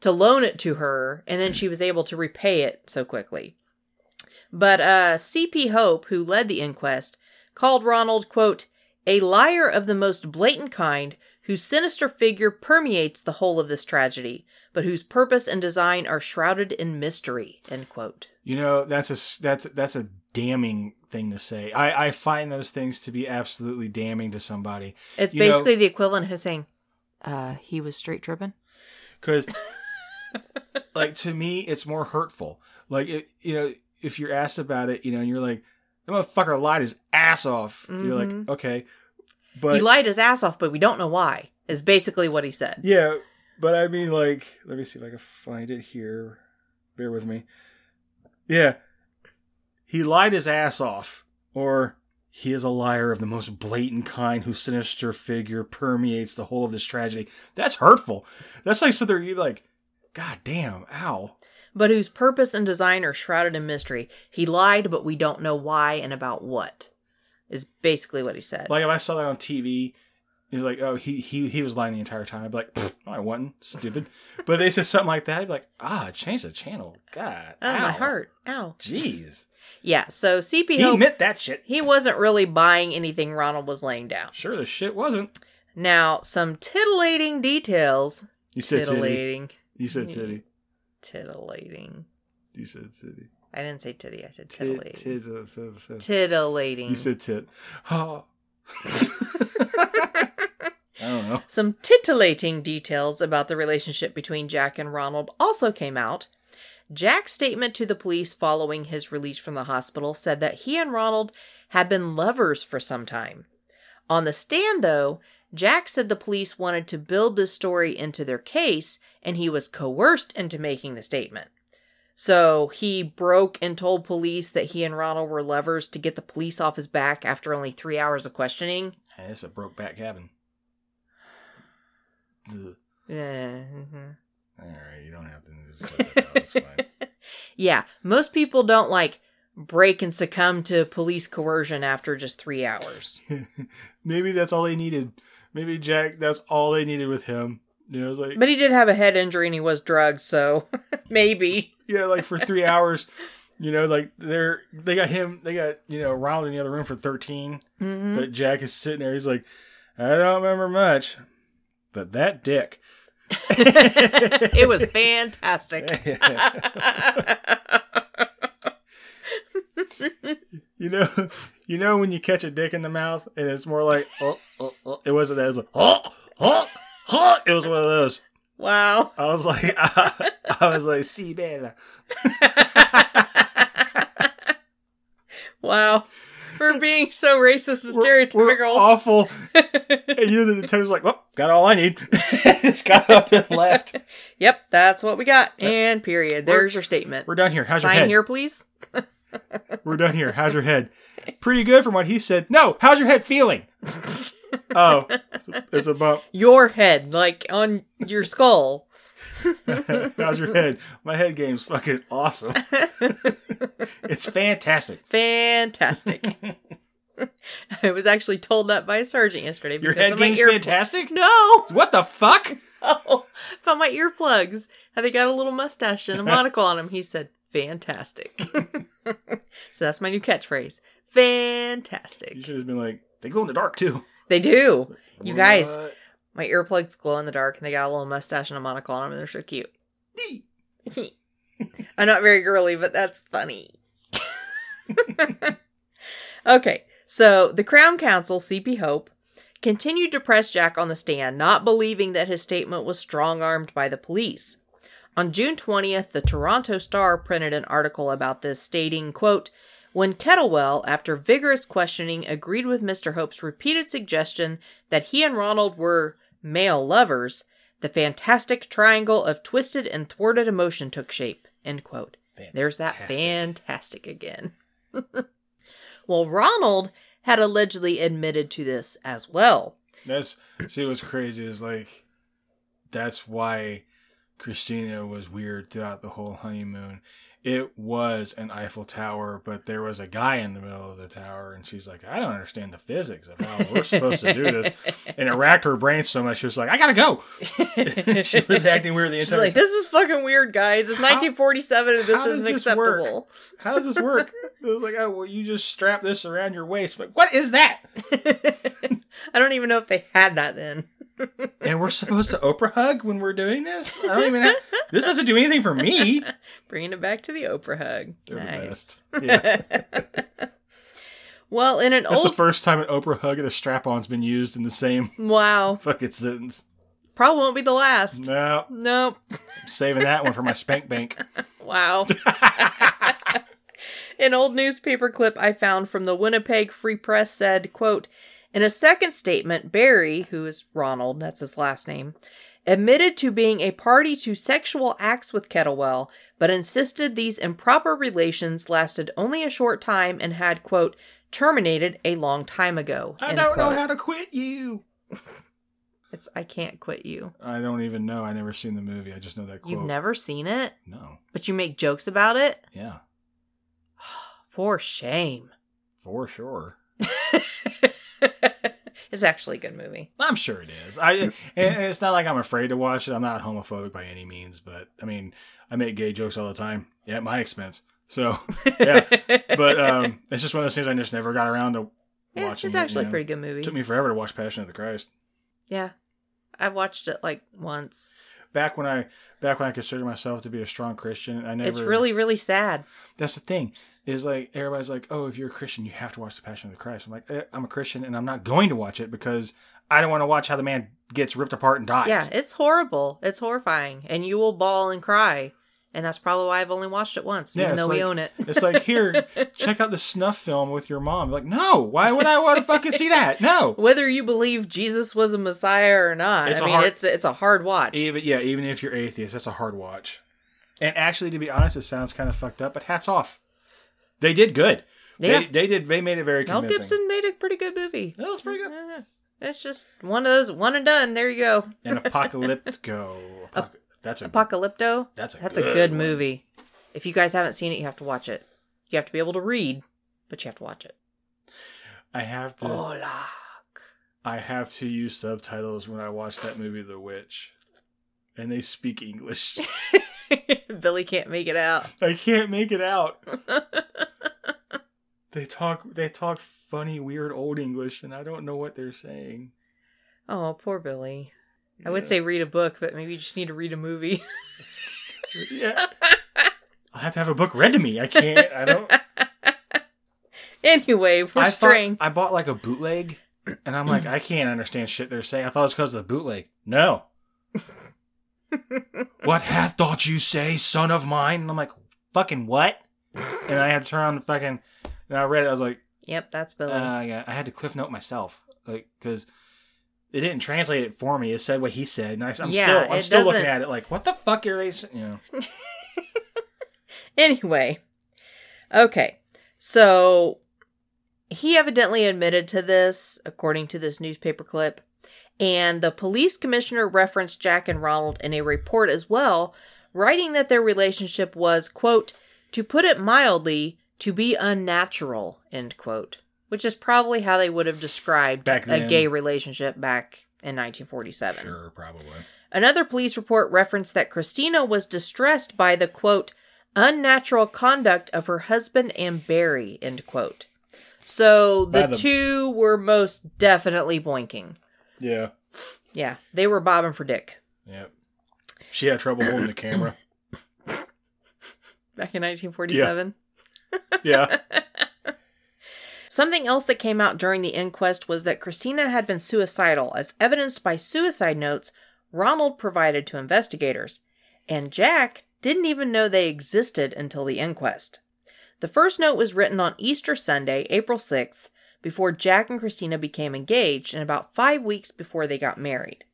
to loan it to her and then she was able to repay it so quickly. But uh CP Hope, who led the inquest, called Ronald, quote, a liar of the most blatant kind whose sinister figure permeates the whole of this tragedy, but whose purpose and design are shrouded in mystery, end quote. You know, that's a that's that's a damning thing to say. I I find those things to be absolutely damning to somebody It's You know- basically the equivalent of saying, uh, he was straight tripping. cuz like to me it's more hurtful. Like it, you know, if you're asked about it, you know, and you're like the motherfucker lied his ass off. You're like, Mhm. okay. But he lied his ass off, but we don't know why, is basically what he said. Yeah, but I mean, like, let me see if I can find it here. Bear with me. Yeah, he lied his ass off, or he is a liar of the most blatant kind whose sinister figure permeates the whole of this tragedy. That's hurtful. That's like something you're like, God damn, ow. But whose purpose and design are shrouded in mystery. He lied, but we don't know why and about what, is basically what he said. Like if I saw that on TV, was like, oh, he he he was lying the entire time. I'd be like, I wasn't stupid. but they said something like that. I'd be like, ah, change the channel. God, oh, my ow. heart. Ow. Jeez. Yeah, so CP He Hope, meant that shit. he wasn't really buying anything Ronald was laying down. Sure, the shit wasn't. Now, some titillating details. You said titty. Titillating. You said titty. Titillating. You said titty. I didn't say titty, I said titillating. tit, tit, tit. Titillating. You said tit. Oh. I don't know. Some titillating details about the relationship between Jack and Ronald also came out. Jack's statement to the police following his release from the hospital said that he and Ronald had been lovers for some time. On the stand, though, Jack said the police wanted to build this story into their case and he was coerced into making the statement. So he broke and told police that he and Ronald were lovers to get the police off his back after only three hours of questioning. Hey, it's a broke back cabin. Ugh. Yeah. mhm. All right, you don't have to just that out. It's fine. yeah, most people don't like break and succumb to police coercion after just three hours. Maybe that's all they needed. Maybe Jack, that's all they needed with him. You know, it's like But he did have a head injury and he was drugged, so maybe. yeah, like for three hours. You know, like they're they got him, they got you know Ronald in the other room for 13 Mhm. but Jack is sitting there. He's like, I don't remember much, but that dick. it was fantastic. You know, you know when you catch a dick in the mouth and it's more like, oh, oh, oh. it wasn't that. It was like, oh, oh, oh. It was one of those. wow. I was like, I, was like, see, man. Wow. For being so racist and We're, we're stereotypical. awful. And you know, the detective's like, well, got all I need. Just got up and left. yep, that's what we got. And period. There's your statement. We're done here. How's your Sign head? here, please. We're done here. How's your head? Pretty good from what he said. No, how's your head feeling? oh, it's a, bump. Your head, like on your skull. how's your head? My head game's fucking awesome. it's fantastic. Fantastic. I was actually told that by a sergeant yesterday. Your head game's ear- fantastic? No, What the fuck? oh, about my earplugs. How they got a little mustache and a monocle on them. He said, "Fantastic." so that's my new catchphrase. Fantastic. You should have been like, they glow in the dark too. They do. You guys, my earplugs glow in the dark, and they got a little mustache and a monocle on them, and they're so cute. I'm not very girly, but that's funny. okay, so the Crown Counsel, C.P. Hope, continued to press Jack on the stand, not believing that his statement was strong armed by the police. On June 20th, the Toronto Star printed an article about this, stating, quote, when Kettlewell, after vigorous questioning, agreed with Mr. Hope's repeated suggestion that he and Ronald were male lovers, the fantastic triangle of twisted and thwarted emotion took shape. End quote. There's that Fantastic. fantastic again. well, Ronald had allegedly admitted to this as well. That's see what's crazy is like that's why Christina was weird throughout the whole honeymoon. It was an Eiffel Tower, but there was a guy in the middle of the tower, and she's like, I don't understand the physics of how we're supposed to do this. And it racked her brain so much, she was like, I gotta go. she was acting weird the entire She's like, this is fucking weird, guys. It's How- 1947 and this isn't this work? acceptable. How does this work? It was like, oh, well, you just strap this around your waist. But what is that? I don't even know if they had that then. And we're supposed to Oprah hug when we're doing this? I don't even have. This doesn't do anything for me. Bringing it back to the Oprah hug. They're the nice. best. Yeah. Well, in an That's the first time an Oprah hug and a strap on's been used in the same wow, fucking sentence. probably won't be the last. No, Nope. I'm saving that one for my spank bank. Wow. An old newspaper clip I found from the Winnipeg Free Press said, quote, In a second statement, Barry, who is Ronald, that's his last name, admitted to being a party to sexual acts with Kettlewell, but insisted these improper relations lasted only a short time and had, quote, terminated a long time ago. I don't know how to quit you. It's I can't quit you. I don't even know. I never seen the movie. I just know that quote. You've never seen it, No. but you make jokes about it? Yeah, For shame. for sure. it's actually a good movie. I'm sure it is. I. and it's not like I'm afraid to watch it. I'm not homophobic by any means, but I mean, I make gay jokes all the time at my expense. So yeah, but um, it's just one of those things I just never got around to Yeah, watching. it's it, actually you a pretty good movie. It took me forever to watch Passion of the Christ. Yeah. I watched it like once. Back when I back when I considered myself to be a strong Christian, I never. It's really, really sad. that's the thing is like everybody's like, oh, if you're a Christian, you have to watch the Passion of the Christ. I'm like, eh, I'm a Christian, and I'm not going to watch it because I don't want to watch how the man gets ripped apart and dies. Yeah, it's horrible. It's horrifying. And you will bawl and cry. And that's probably why I've only watched it once, Yeah, even though we own it. It's like here, check out the snuff film with your mom. Like, no, why would I want to fucking see that? No. Whether you believe Jesus was a Messiah or not, It's I mean, hard- it's it's a hard watch. Even yeah, even if you're atheist, that's a hard watch. And actually, to be honest, it sounds kind of fucked up. But hats off, they did good. Yeah. They, they did. They made it very Mel convincing. Gibson made a pretty good movie. That was pretty good. It's just one of those one and done. There you go. And Apocalyptico. Apoc- that's a Apocalypto. that's a That's a good good one. movie. If you guys haven't seen it, you have to watch it. You have to be able to read, but you have to watch it. I have to. Hola. I have to use subtitles when I watch that movie, The Witch, and they speak English. Billy can't make it out. I can't make it out. They talk. They talk funny, weird old English, and I don't know what they're saying. oh, poor Billy. I would say read a book, but maybe you just need to read a movie. Yeah. I'll have to have a book read to me. I can't. I don't. anyway, we're I straying. thought I bought like a bootleg, and I'm like, I can't understand shit they're saying. I thought it was because of the bootleg. No. What hath doth you say, son of mine? And I'm like, fucking what? And I had to turn on the fucking. And I read it. I was like, Yep, that's Billy. uh, yeah. I had to cliff note myself, like, because it didn't translate it for me. It said what he said, and I, I'm Yeah, still, I'm still looking doesn't- at it like, what the fuck are they? saying? You know. Anyway, okay, so he evidently admitted to this, according to this newspaper clip, and the police commissioner referenced Jack and Ronald in a report as well, writing that their relationship was, quote, to put it mildly, to be unnatural, end quote, which is probably how they would have described Back a then. gay relationship back in 1947. Sure, probably. Another police report referenced that Christina was distressed by the quote unnatural conduct of her husband and Barry end quote. So the, the- two were most definitely boinking. Yeah. Yeah, they were bobbing for dick Yep. She had trouble holding the camera. back in 1947. Yeah. Something else that came out during the inquest was that Christina had been suicidal, as evidenced by suicide notes Ronald provided to investigators, and Jack didn't even know they existed until the inquest. The first note was written on Easter Sunday, April 6th, before Jack and Christina became engaged, and about five weeks before they got married.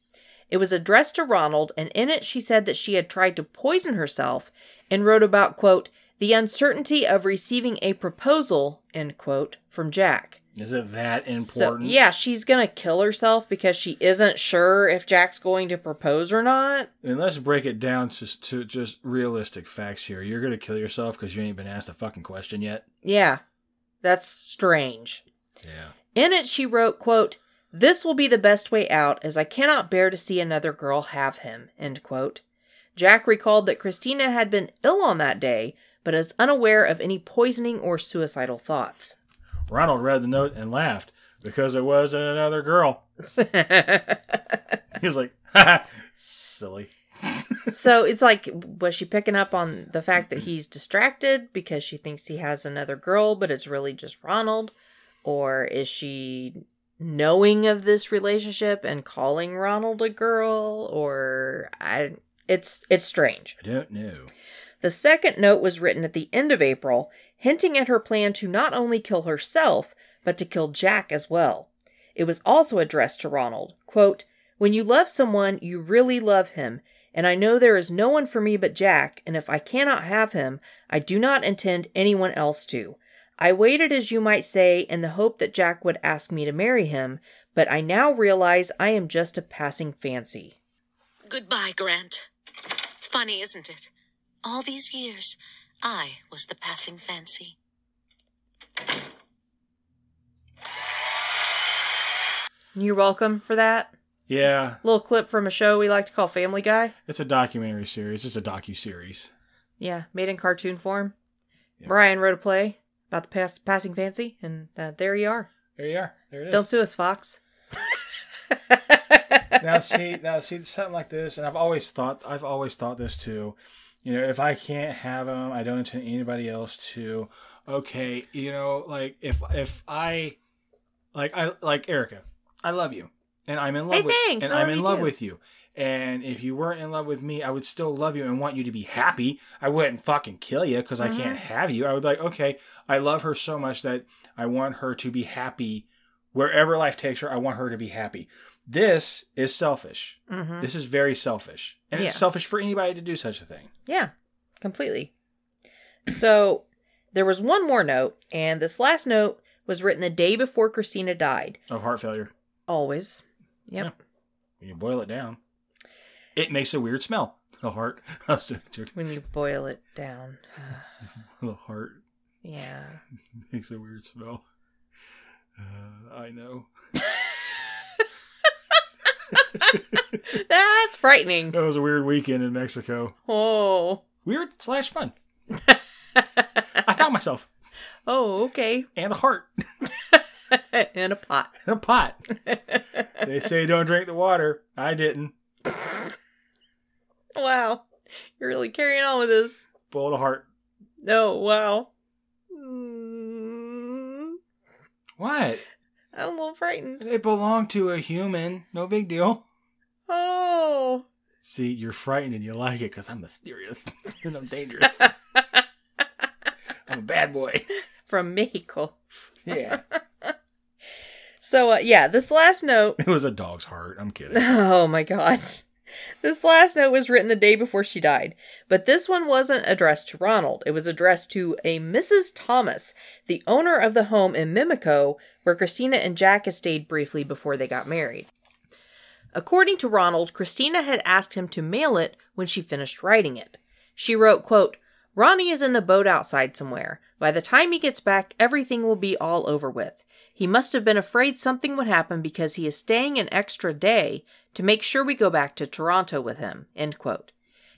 It was addressed to Ronald, and in it she said that she had tried to poison herself and wrote about, quote, the uncertainty of receiving a proposal, end quote, from Jack. Is it that important? So, yeah, she's gonna kill herself because she isn't sure if Jack's going to propose or not. And let's break it down to, to just realistic facts here. You're gonna kill yourself because you ain't been asked a fucking question yet. Yeah, that's strange. Yeah. In it, she wrote, quote, This will be the best way out, as I cannot bear to see another girl have him, end quote. Jack recalled that Christina had been ill on that day, but is unaware of any poisoning or suicidal thoughts. Ronald read the note and laughed because it wasn't another girl. He was like, silly." so it's like, was she picking up on the fact that he's distracted because she thinks he has another girl, but it's really just Ronald? Or is she knowing of this relationship and calling Ronald a girl? Or I, it's it's strange. I don't know. The second note was written at the end of April, hinting at her plan to not only kill herself, but to kill Jack as well. It was also addressed to Ronald. Quote, When you love someone, you really love him, and I know there is no one for me but Jack, and if I cannot have him, I do not intend anyone else to. I waited, as you might say, in the hope that Jack would ask me to marry him, but I now realize I am just a passing fancy. Goodbye, Grant. It's funny, isn't it? All these years, I was the passing fancy. You're welcome for that. Yeah, Little clip from a show we like to call Family Guy. it's a documentary series. It's a docu series. Yeah, made in cartoon form. Yeah. Brian wrote a play about the pass- passing fancy, and uh, there you are. There you are. There it is. Don't sue us, Fox. now see now see something like this and i've always thought i've always thought this too you know if i can't have them i don't intend anybody else to okay you know like if if i like i like erica i love you and i'm in love Hey, with thanks, and I i'm in love too. with you and if you weren't in love with me i would still love you and want you to be happy i wouldn't fucking kill you because i Mm-hmm. can't have you i would be like okay i love her so much that i want her to be happy wherever life takes her i want her to be happy this is selfish Mm-hmm. this is very selfish. And Yeah. it's selfish for anybody to do such a thing. Yeah, completely. So there was one more note, and this last note was written the day before Christina died. Of heart failure. Always. Yep. When you boil it down, it makes a weird smell. The heart. I was joking. When you boil it down. The heart. Yeah. Makes a weird smell. Uh, I know. That's frightening. That was a weird weekend in Mexico. Oh. Weird slash fun. I found myself oh, okay. and a heart In a pot. and a pot. They say don't drink the water. I didn't. Wow. You're really carrying on with this. Boiled a heart. No, wow. Mm, What? I'm a little frightened. They belong to a human. No big deal. Oh. See, you're frightened and you like it because I'm mysterious and I'm dangerous. I'm a bad boy. From Mexico. Yeah. So, uh, yeah, this last note. It was a dog's heart. I'm kidding. Oh my god. This last note was written the day before she died, but this one wasn't addressed to Ronald. It was addressed to a Mrs. Thomas, the owner of the home in Mimico, where Christina and Jack had stayed briefly before they got married. According to Ronald, Christina had asked him to mail it when she finished writing it. She wrote, quote, Ronnie is in the boat outside somewhere. By the time he gets back, everything will be all over with. He must have been afraid something would happen because he is staying an extra day to make sure we go back to Toronto with him. End quote.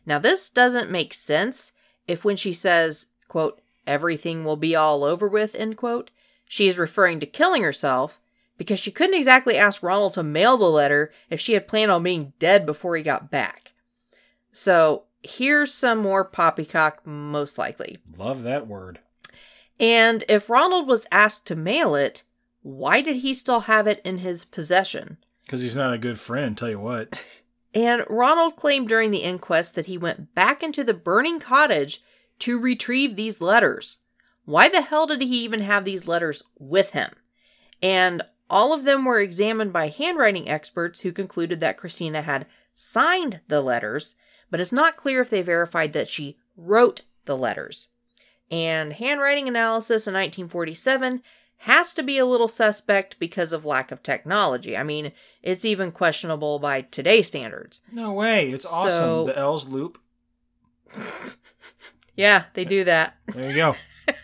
Now, this doesn't make sense if when she says, quote, everything will be all over with, end quote, she is referring to killing herself because she couldn't exactly ask Ronald to mail the letter if she had planned on being dead before he got back. So, here's some more poppycock, most likely. Love that word. And if Ronald was asked to mail it, why did he still have it in his possession? Because he's not a good friend, tell you what. And Ronald claimed during the inquest that he went back into the burning cottage to retrieve these letters. Why the hell did he even have these letters with him? And all of them were examined by handwriting experts who concluded that Christina had signed the letters, but it's not clear if they verified that she wrote the letters. And handwriting analysis in 1947 has to be a little suspect because of lack of technology. I mean, it's even questionable by today's standards. No way. It's So- awesome. The L's loop. Yeah, they do that. There you go.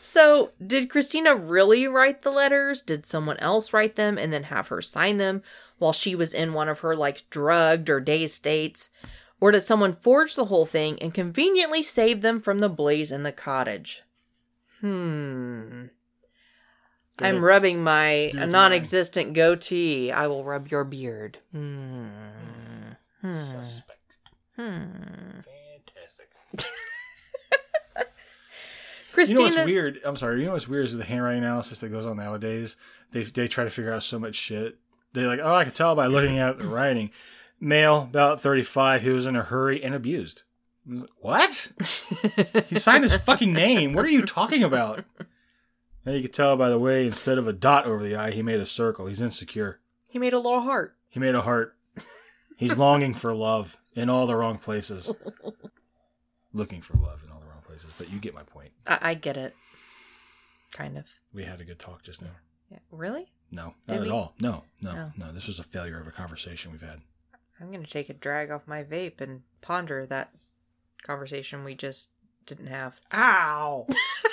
So, did Christina really write the letters? Did someone else write them and then have her sign them while she was in one of her like drugged or dazed states? Or did someone forge the whole thing and conveniently save them from the blaze in the cottage? Hmm. Go I'm rubbing my non existent goatee. I will rub your beard. Hmm. Hmm. Suspect. Hmm. Fantastic. You know what's weird? I'm sorry. You know what's weird is the handwriting analysis that goes on nowadays. They they try to figure out so much shit. They're like, oh, I could tell by looking at the writing. Male, about 35. who was in a hurry and abused. Like, What? He signed his fucking name. What are you talking about? Now you could tell by the way, instead of a dot over the I, he made a circle. He's insecure. he made a little heart. He made a heart. He's longing for love in all the wrong places. Looking for love in all the wrong places. But you get my point. I, I get it. Kind of. We had a good talk just now. Yeah. Really? No, Did not we? at all. No, no, Oh. no. This was a failure of a conversation we've had. I'm going to take a drag off my vape and ponder that conversation we just didn't have. Ow!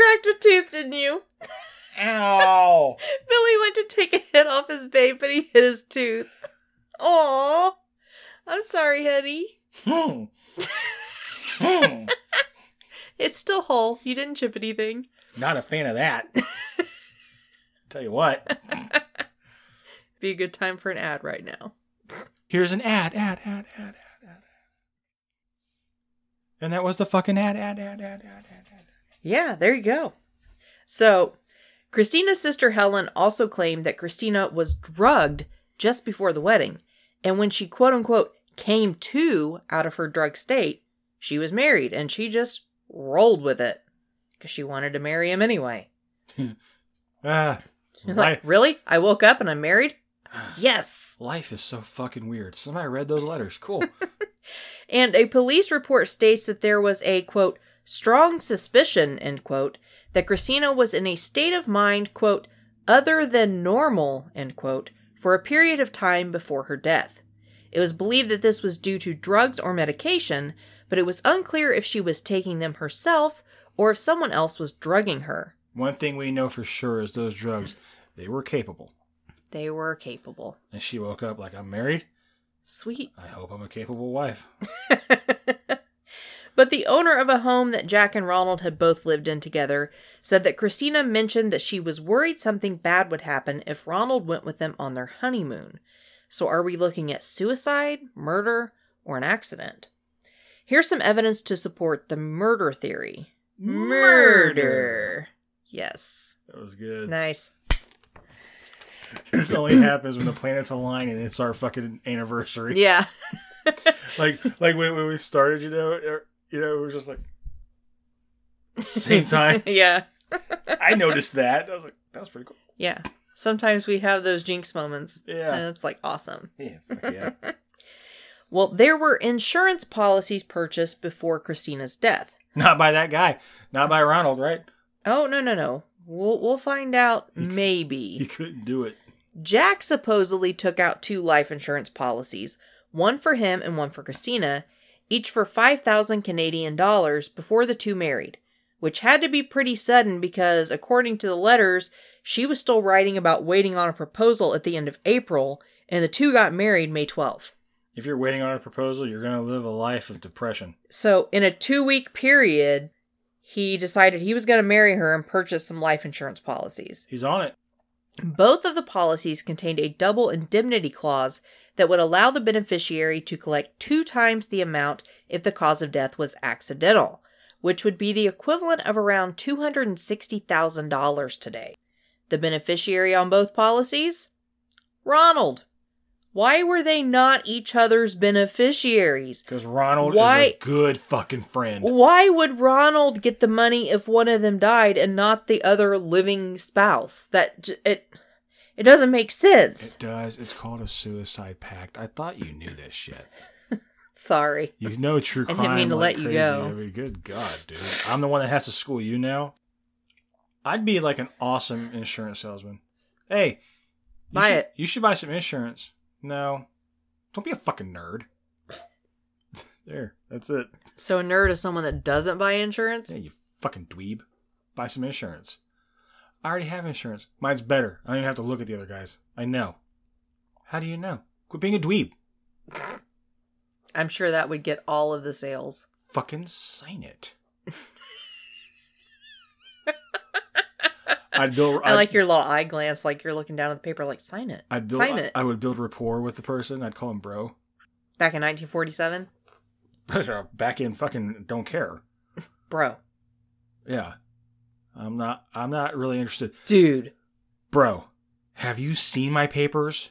cracked a tooth, didn't you? Ow! Billy went to take a hit off his vape and he hit his tooth. Aw. I'm sorry, honey. Hmm. Hmm. It's still whole. You didn't chip anything. Not a fan of that. Tell you what. Be a good time for an ad right now. Here's an ad, ad, ad, ad, ad, ad. ad. And that was the fucking ad, ad, ad, ad, ad, ad, ad. Yeah, there you go. So, Christina's sister Helen also claimed that Christina was drugged just before the wedding. And when she quote unquote came to out of her drug state, she was married and she just rolled with it because she wanted to marry him anyway. Ah, She's li- like, Really? I woke up and I'm married? Yes. life is so fucking weird. Somebody read those letters. Cool. And a police report states that there was a quote strong suspicion end quote that Christina was in a state of mind quote other than normal end quote for a period of time before her death. It was believed that this was due to drugs or medication, but it was unclear if she was taking them herself or if someone else was drugging her. One thing we know for sure is those drugs, they were capable. They were capable. And she woke up like, I'm married. Sweet. I hope I'm a capable wife. But the owner of a home that Jack and Ronald had both lived in together said that Christina mentioned that she was worried something bad would happen if Ronald went with them on their honeymoon. So are we looking at suicide, murder, or an accident? Here's some evidence to support the murder theory. Murder. Yes. That was good. Nice. this only happens when the planets align and it's our fucking anniversary. Yeah. Like like when, when we started, you know, er, you know, it was just like same time. yeah. I noticed that. I was like, that was pretty cool. Yeah. Sometimes we have those jinx moments. Yeah. And it's like awesome. Yeah, yeah. Well, there were insurance policies purchased before Christina's death. Not by that guy. Not by Ronald, right? Oh, no, no, no. We'll, we'll find out maybe. He couldn't do it. Jack supposedly took out two life insurance policies, one for him and one for Christina, each for 5,000 Canadian dollars before the two married, which had to be pretty sudden because, according to the letters, she was still writing about waiting on a proposal at the end of April, and the two got married May 12th. If you're waiting on a proposal, you're going to live a life of depression. So, in a two week period, he decided he was going to marry her and purchase some life insurance policies. He's on it. Both of the policies contained a double indemnity clause that would allow the beneficiary to collect two times the amount if the cause of death was accidental, which would be the equivalent of around $260,000 today. The beneficiary on both policies? Ronald. Why were they not each other's beneficiaries? Because Ronald Why- is a good fucking friend. Why would Ronald get the money if one of them died and not the other living spouse? That it it doesn't make sense. It does. It's called a suicide pact. I thought you knew this shit. Sorry. You know true crime. I didn't mean to like let you go. I mean, good God, dude. I'm the one that has to school you now. I'd be like an awesome insurance salesman. Hey, you Buy should, it. You should buy some insurance. No, don't be a fucking nerd. there, that's it. So a nerd is someone that doesn't buy insurance? Yeah, you fucking dweeb. Buy some insurance. I already have insurance. Mine's better. I don't even have to look at the other guys. I know. How do you know? Quit being a dweeb. I'm sure that would get all of the sales. Fucking sign it. I'd build. I like your little eye glance, like you're looking down at the paper, like sign it. I'd build, sign it. I would build rapport with the person. I'd call him bro. Back in 1947, Back in fucking don't care. bro, Yeah, I'm not. I'm not really interested. dude. Bro, have you seen my papers?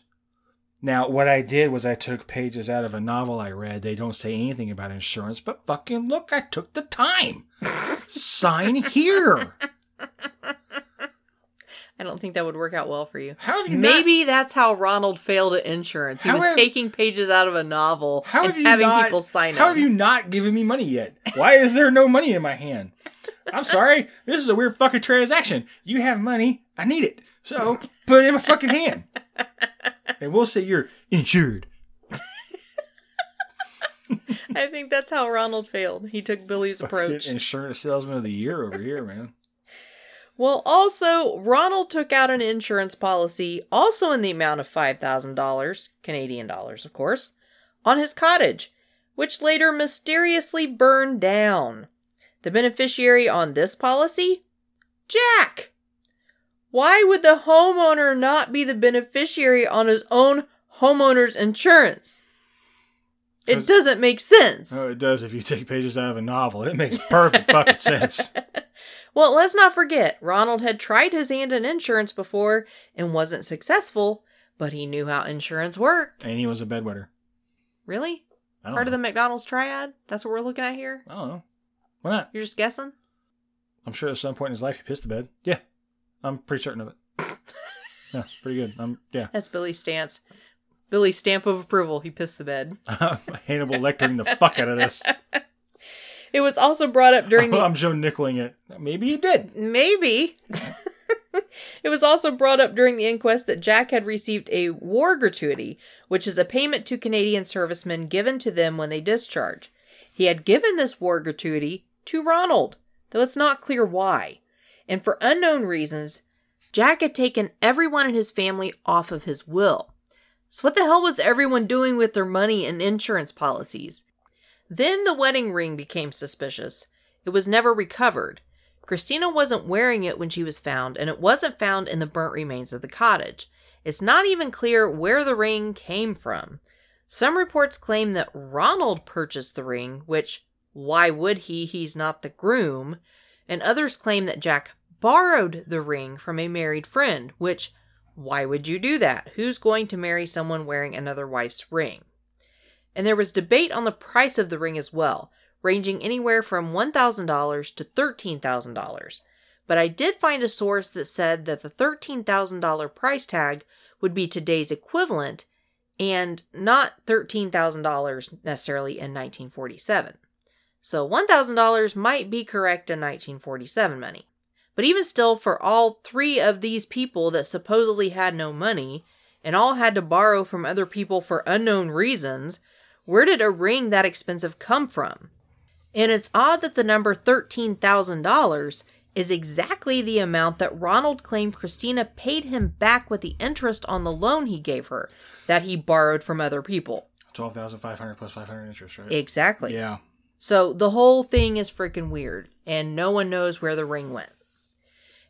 Now, what I did was I took pages out of a novel I read. They don't say anything about insurance, but fucking look, I took the time. Sign here. I don't think that would work out well for you. How have you not- Maybe that's how Ronald failed at insurance. He How was have- taking pages out of a novel How and having not, people sign How them. have you not given me money yet? Why is there no money in my hand? I'm sorry. This is a weird fucking transaction. You have money. I need it. So put it in my fucking hand. And we'll say you're insured. I think that's how Ronald failed. He took Billy's approach. Insurance salesman of the year over here, man. Well, also, Ronald took out an insurance policy, also in the amount of $5,000, Canadian dollars, of course, on his cottage, which later mysteriously burned down. The beneficiary on this policy? Jack! Why would the homeowner not be the beneficiary on his own homeowner's insurance? It doesn't make sense. Oh, it does if you take pages out of a novel. It makes perfect fucking sense. Well, let's not forget, Ronald had tried his hand in insurance before and wasn't successful, but he knew how insurance worked. And he was a bedwetter. Really? Part of the Macdonald's triad? That's what we're looking at here? I don't know. Why not? You're just guessing? I'm sure at some point in his life he pissed the bed. Yeah. I'm pretty certain of it. Yeah, pretty good. I'm yeah. That's Billy's stance. Billy's stamp of approval. He pissed the bed. Hannibal lecturing the fuck out of this. It was also brought up during the. I'm Joe Nickling it. Maybe he did. Maybe. It was also brought up during the inquest that Jack had received a war gratuity, which is a payment to Canadian servicemen given to them when they discharge. He had given this war gratuity to Ronald, though it's not clear why. And for unknown reasons, Jack had taken everyone in his family off of his will. So, what the hell was everyone doing with their money and insurance policies? Then the wedding ring became suspicious. It was never recovered. Christina wasn't wearing it when she was found, and it wasn't found in the burnt remains of the cottage. It's not even clear where the ring came from. Some reports claim that Ronald purchased the ring, which, why would he? He's not the groom. And others claim that Jack borrowed the ring from a married friend, which, why would you do that? Who's going to marry someone wearing another wife's ring? And there was debate on the price of the ring as well, ranging anywhere from $1,000 to $13,000. But I did find a source that said that the $13,000 price tag would be today's equivalent and not $13,000 necessarily in 1947. So $1,000 might be correct in 1947 money. But even still, for all three of these people that supposedly had no money and all had to borrow from other people for unknown reasons, where did a ring that expensive come from? And it's odd that the number $13,000 is exactly the amount that Ronald claimed Christina paid him back with the interest on the loan he gave her that he borrowed from other people. Twelve thousand five hundred plus five hundred interest, right? Exactly. Yeah. So the whole thing is freaking weird, and no one knows where the ring went.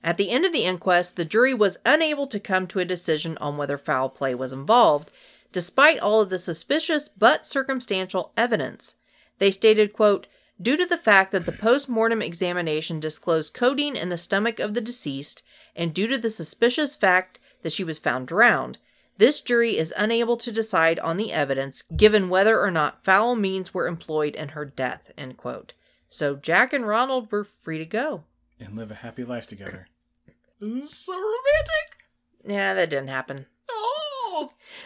At the end of the inquest, the jury was unable to come to a decision on whether foul play was involved, despite all of the suspicious but circumstantial evidence. They stated, quote, Due to the fact that the post-mortem examination disclosed codeine in the stomach of the deceased, and due to the suspicious fact that she was found drowned, this jury is unable to decide on the evidence, given whether or not foul means were employed in her death. End quote. So Jack and Ronald were free to go. And live a happy life together. so romantic. Yeah, that didn't happen. Oh.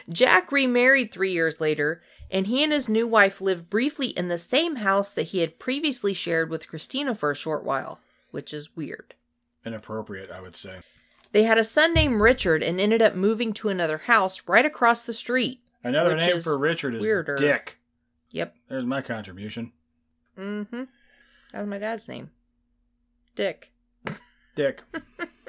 Jack remarried three years later, and he and his new wife lived briefly in the same house that he had previously shared with Christina for a short while, which is weird. Inappropriate, I would say. They had a son named Richard and ended up moving to another house right across the street. Another name for Richard is weirder. Dick. Yep. There's my contribution. Mm hmm. That was my dad's name. Dick. Dick.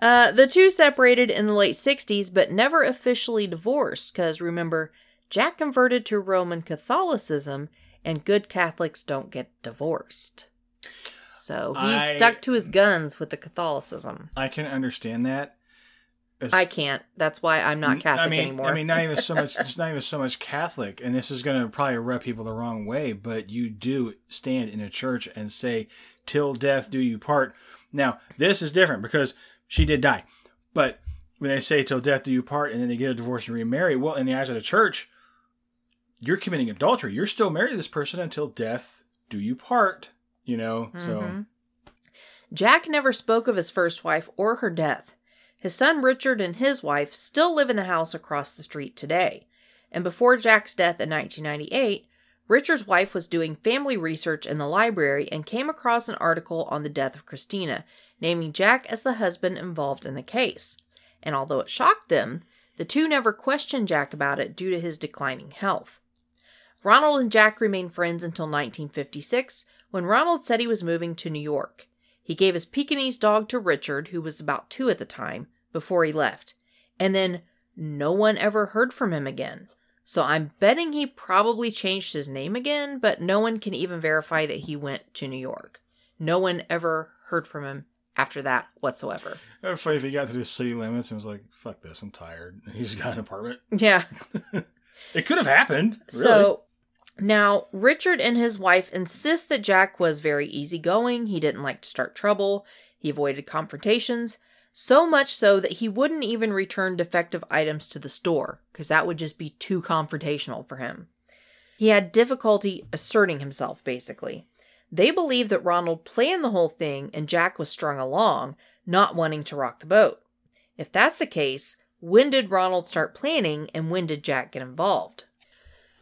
Uh, the two separated in the late 60s, but never officially divorced, because remember, Jack converted to Roman Catholicism, and good Catholics don't get divorced. So he I- stuck to his guns with the Catholicism. I can understand that. As- I can't. That's why I'm not Catholic I mean, anymore. I mean, not even so much. It's not even so much Catholic, and this is going to probably rub people the wrong way. But you do stand in a church and say, "Till death do you part." Now, this is different because she did die, but when they say "Till death do you part" and then they get a divorce and remarry, well, in the eyes of the church, you're committing adultery. You're still married to this person until death do you part. You know, so Mhm. Jack never spoke of his first wife or her death. His son Richard and his wife still live in the house across the street today. And before Jack's death in 1998, Richard's wife was doing family research in the library and came across an article on the death of Christina, naming Jack as the husband involved in the case. And although it shocked them, the two never questioned Jack about it due to his declining health. Ronald and Jack remained friends until 1956, when Ronald said he was moving to New York. He gave his Pekingese dog to Richard, who was about two at the time, before he left. And then no one ever heard from him again. So I'm betting he probably changed his name again, but no one can even verify that he went to New York. No one ever heard from him after that whatsoever. Be funny if he got to the city limits and was like, "Fuck this, I'm tired." And he's got an apartment. Yeah. It could have happened. Really. So now Richard and his wife insist that Jack was very easygoing. He didn't like to start trouble. He avoided confrontations. So much so that he wouldn't even return defective items to the store, because that would just be too confrontational for him. He had difficulty asserting himself, basically. They believe that Ronald planned the whole thing and Jack was strung along, not wanting to rock the boat. If that's the case, when did Ronald start planning and when did Jack get involved?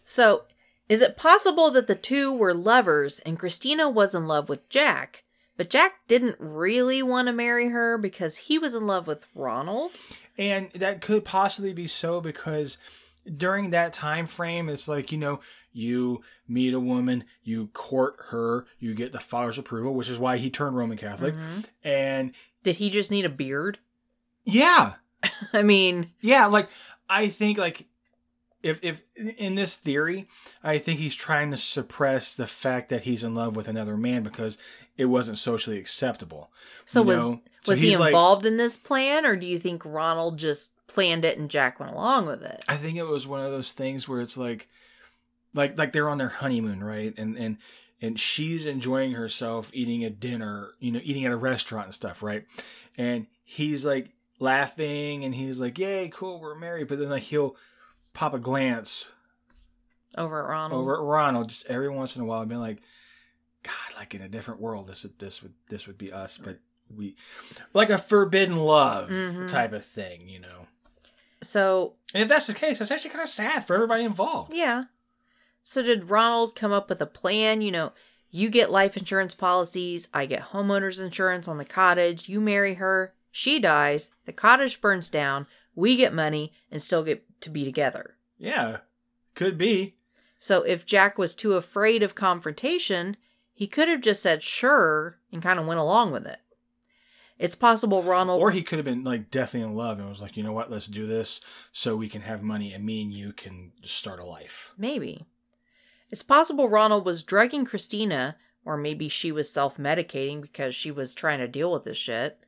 So, is it possible that the two were lovers and Christina was in love with Jack, But Jack didn't really want to marry her because he was in love with Ronald. and that could possibly be so because during that time frame it's like you know you meet a woman you court her you get the father's approval which is why he turned roman catholic Mhm. and Did he just need a beard? yeah I mean, yeah like i think like if if in this theory i think he's trying to suppress the fact that he's in love with another man because it wasn't socially acceptable so you was know? So was he he's like- involved in this plan, or do you think Ronald just planned it and Jack went along with it? I think it was one of those things where it's like, like, like they're on their honeymoon, right? And and and she's enjoying herself eating a dinner, you know, eating at a restaurant and stuff, right? And he's like laughing, and he's like, "Yay, cool, we're married." But then like he'll pop a glance Over at Ronald. over at Ronald just every once in a while, and be like, "God, like in a different world, this would this would this would be us," but we like a forbidden love Mhm. type of thing, you know. So And if that's the case, that's actually kind of sad for everybody involved. Yeah. So did Ronald come up with a plan? You know, you get life insurance policies, I get homeowners insurance on the cottage, you marry her, she dies, the cottage burns down, we get money and still get to be together. Yeah, could be. So if Jack was too afraid of confrontation, he could have just said sure and kind of went along with it. It's possible Ronald Or he could have been like deathly in love and was like, you know what, let's do this so we can have money and me and you can start a life. Maybe. It's possible Ronald was drugging Christina, or maybe she was self medicating because she was trying to deal with this shit.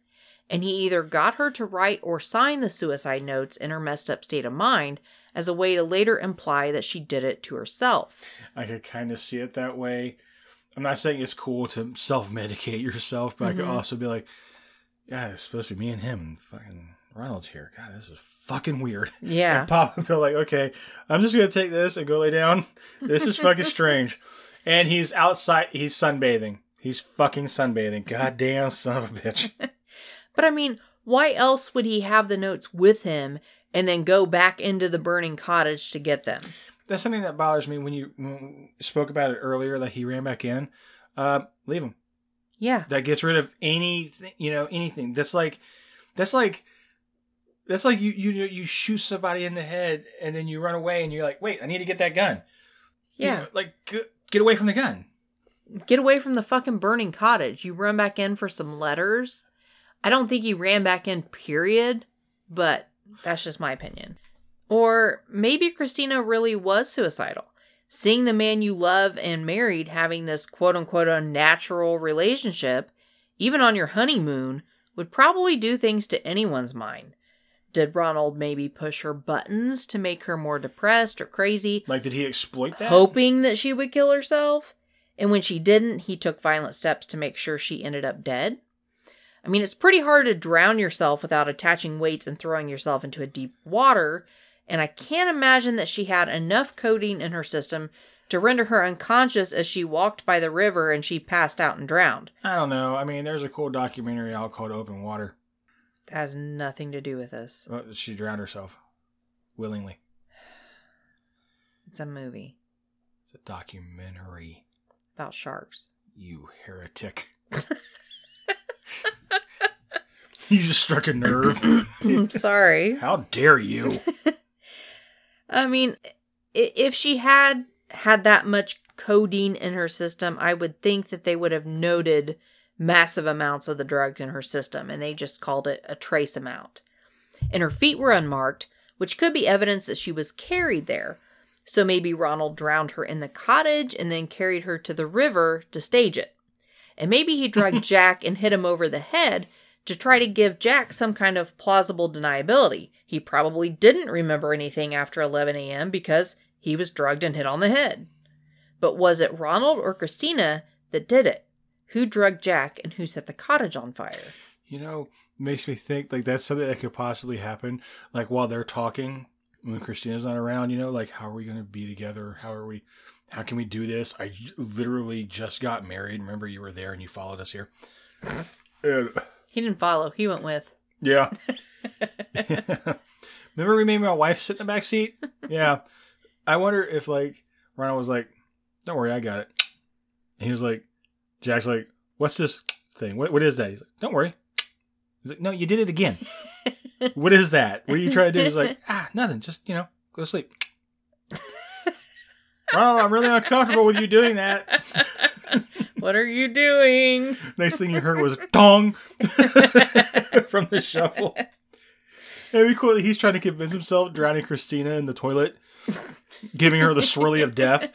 And he either got her to write or sign the suicide notes in her messed up state of mind as a way to later imply that she did it to herself. I could kind of see it that way. I'm not saying it's cool to self medicate yourself, but I could Mhm. also be like, yeah, it's supposed to be me and him and fucking Ronald's here. God, this is fucking weird. Yeah. And Pop would be like, okay, I'm just gonna take this and go lay down. This is fucking strange. And he's outside. He's sunbathing. He's fucking sunbathing. God damn son of a bitch. But I mean, why else would he have the notes with him and then go back into the burning cottage to get them? That's something that bothers me when you, when you spoke about it earlier that he ran back in. Uh, leave him. Yeah. That gets rid of anything. You know, anything. That's like, that's like. That's like you you you shoot somebody in the head and then you run away and you're like, wait, I need to get that gun. You Yeah. know, like g- get away from the gun. Get away from the fucking burning cottage. You run back in for some letters. I don't think he ran back in, period, but that's just my opinion. Or maybe Christina really was suicidal. Seeing the man you love and married having this quote unquote unnatural relationship, even on your honeymoon, would probably do things to anyone's mind. Did Ronald maybe push her buttons to make her more depressed or crazy? Like, did he exploit that? hoping that she would kill herself. And when she didn't, he took violent steps to make sure she ended up dead. I mean, it's pretty hard to drown yourself without attaching weights and throwing yourself into a deep water. And I can't imagine that she had enough codeine in her system to render her unconscious as she walked by the river and she passed out and drowned. I don't know. I mean, there's a cool documentary out called Open Water. That has nothing to do with this. Well, she drowned herself willingly. It's a movie It's a documentary. about sharks. You heretic. you just struck a nerve. I'm sorry. How dare you? I mean, if she had had that much codeine in her system, I would think that they would have noted massive amounts of the drugs in her system and they just called it a trace amount. And her feet were unmarked, which could be evidence that she was carried there. So maybe Ronald drowned her in the cottage and then carried her to the river to stage it. And maybe he drugged Jack and hit him over the head to try to give Jack some kind of plausible deniability. He probably didn't remember anything after 11 a.m. because he was drugged and hit on the head. But was it Ronald or Christina that did it? Who drugged Jack and who set the cottage on fire? You know, makes me think like that's something that could possibly happen. Like while they're talking, when Christina's not around, you know, like how are we going to be together? How are we? How can we do this? I literally just got married. Remember, you were there and you followed us here. And- He didn't follow, he went with. Yeah. Remember we made my wife sit in the back seat? Yeah. I wonder if like Ronald was like, Don't worry, I got it. And he was like Jack's like, What's this thing. What what is that? He's like, don't worry. He's like, no, you did it again. what is that? What are you trying to do? He's like, ah, nothing. Just you know, go to sleep. Ronald, I'm really uncomfortable with you doing that. What are you doing? Next thing you heard was dong from the shovel. It'd be cool that he's trying to convince himself drowning Christina in the toilet, giving her the swirly of death.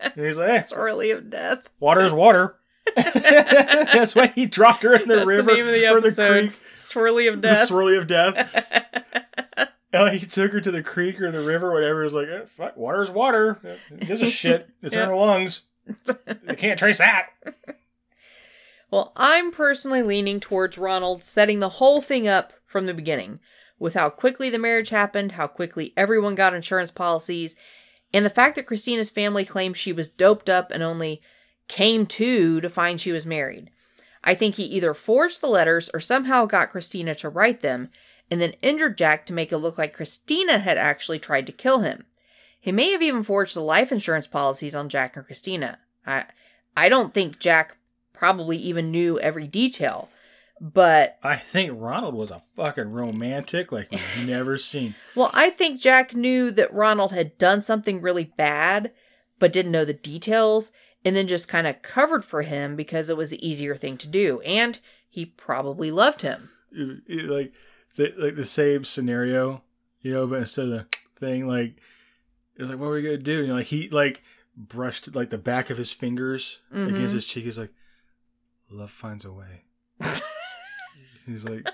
And he's like, hey, Swirly of death. water is water. That's why he dropped her in the That's river the the or the creek. Swirly of death. The swirly of death. And he took her to the creek or the river, whatever. It was like, eh, fuck, water is water. It gives a shit. It's Yeah. in her lungs. They can't trace that. Well, I'm personally leaning towards Ronald setting the whole thing up from the beginning with how quickly the marriage happened, how quickly everyone got insurance policies, and the fact that Christina's family claimed she was doped up and only came to to find she was married. I think he either forged the letters or somehow got Christina to write them and then injured Jack to make it look like Christina had actually tried to kill him. He may have even forged the life insurance policies on Jack and Christina. I I don't think Jack probably even knew every detail. But I think Ronald was a fucking romantic like we've never seen. well, I think Jack knew that Ronald had done something really bad, but didn't know the details, and then just kind of covered for him because it was the easier thing to do, and he probably loved him. It- it- like the like the same scenario, you know, but instead of the thing, like it's like, what are we gonna do? And you know, like he like brushed like the back of his fingers Mhm. against his cheek. He's like, love finds a way. He's like,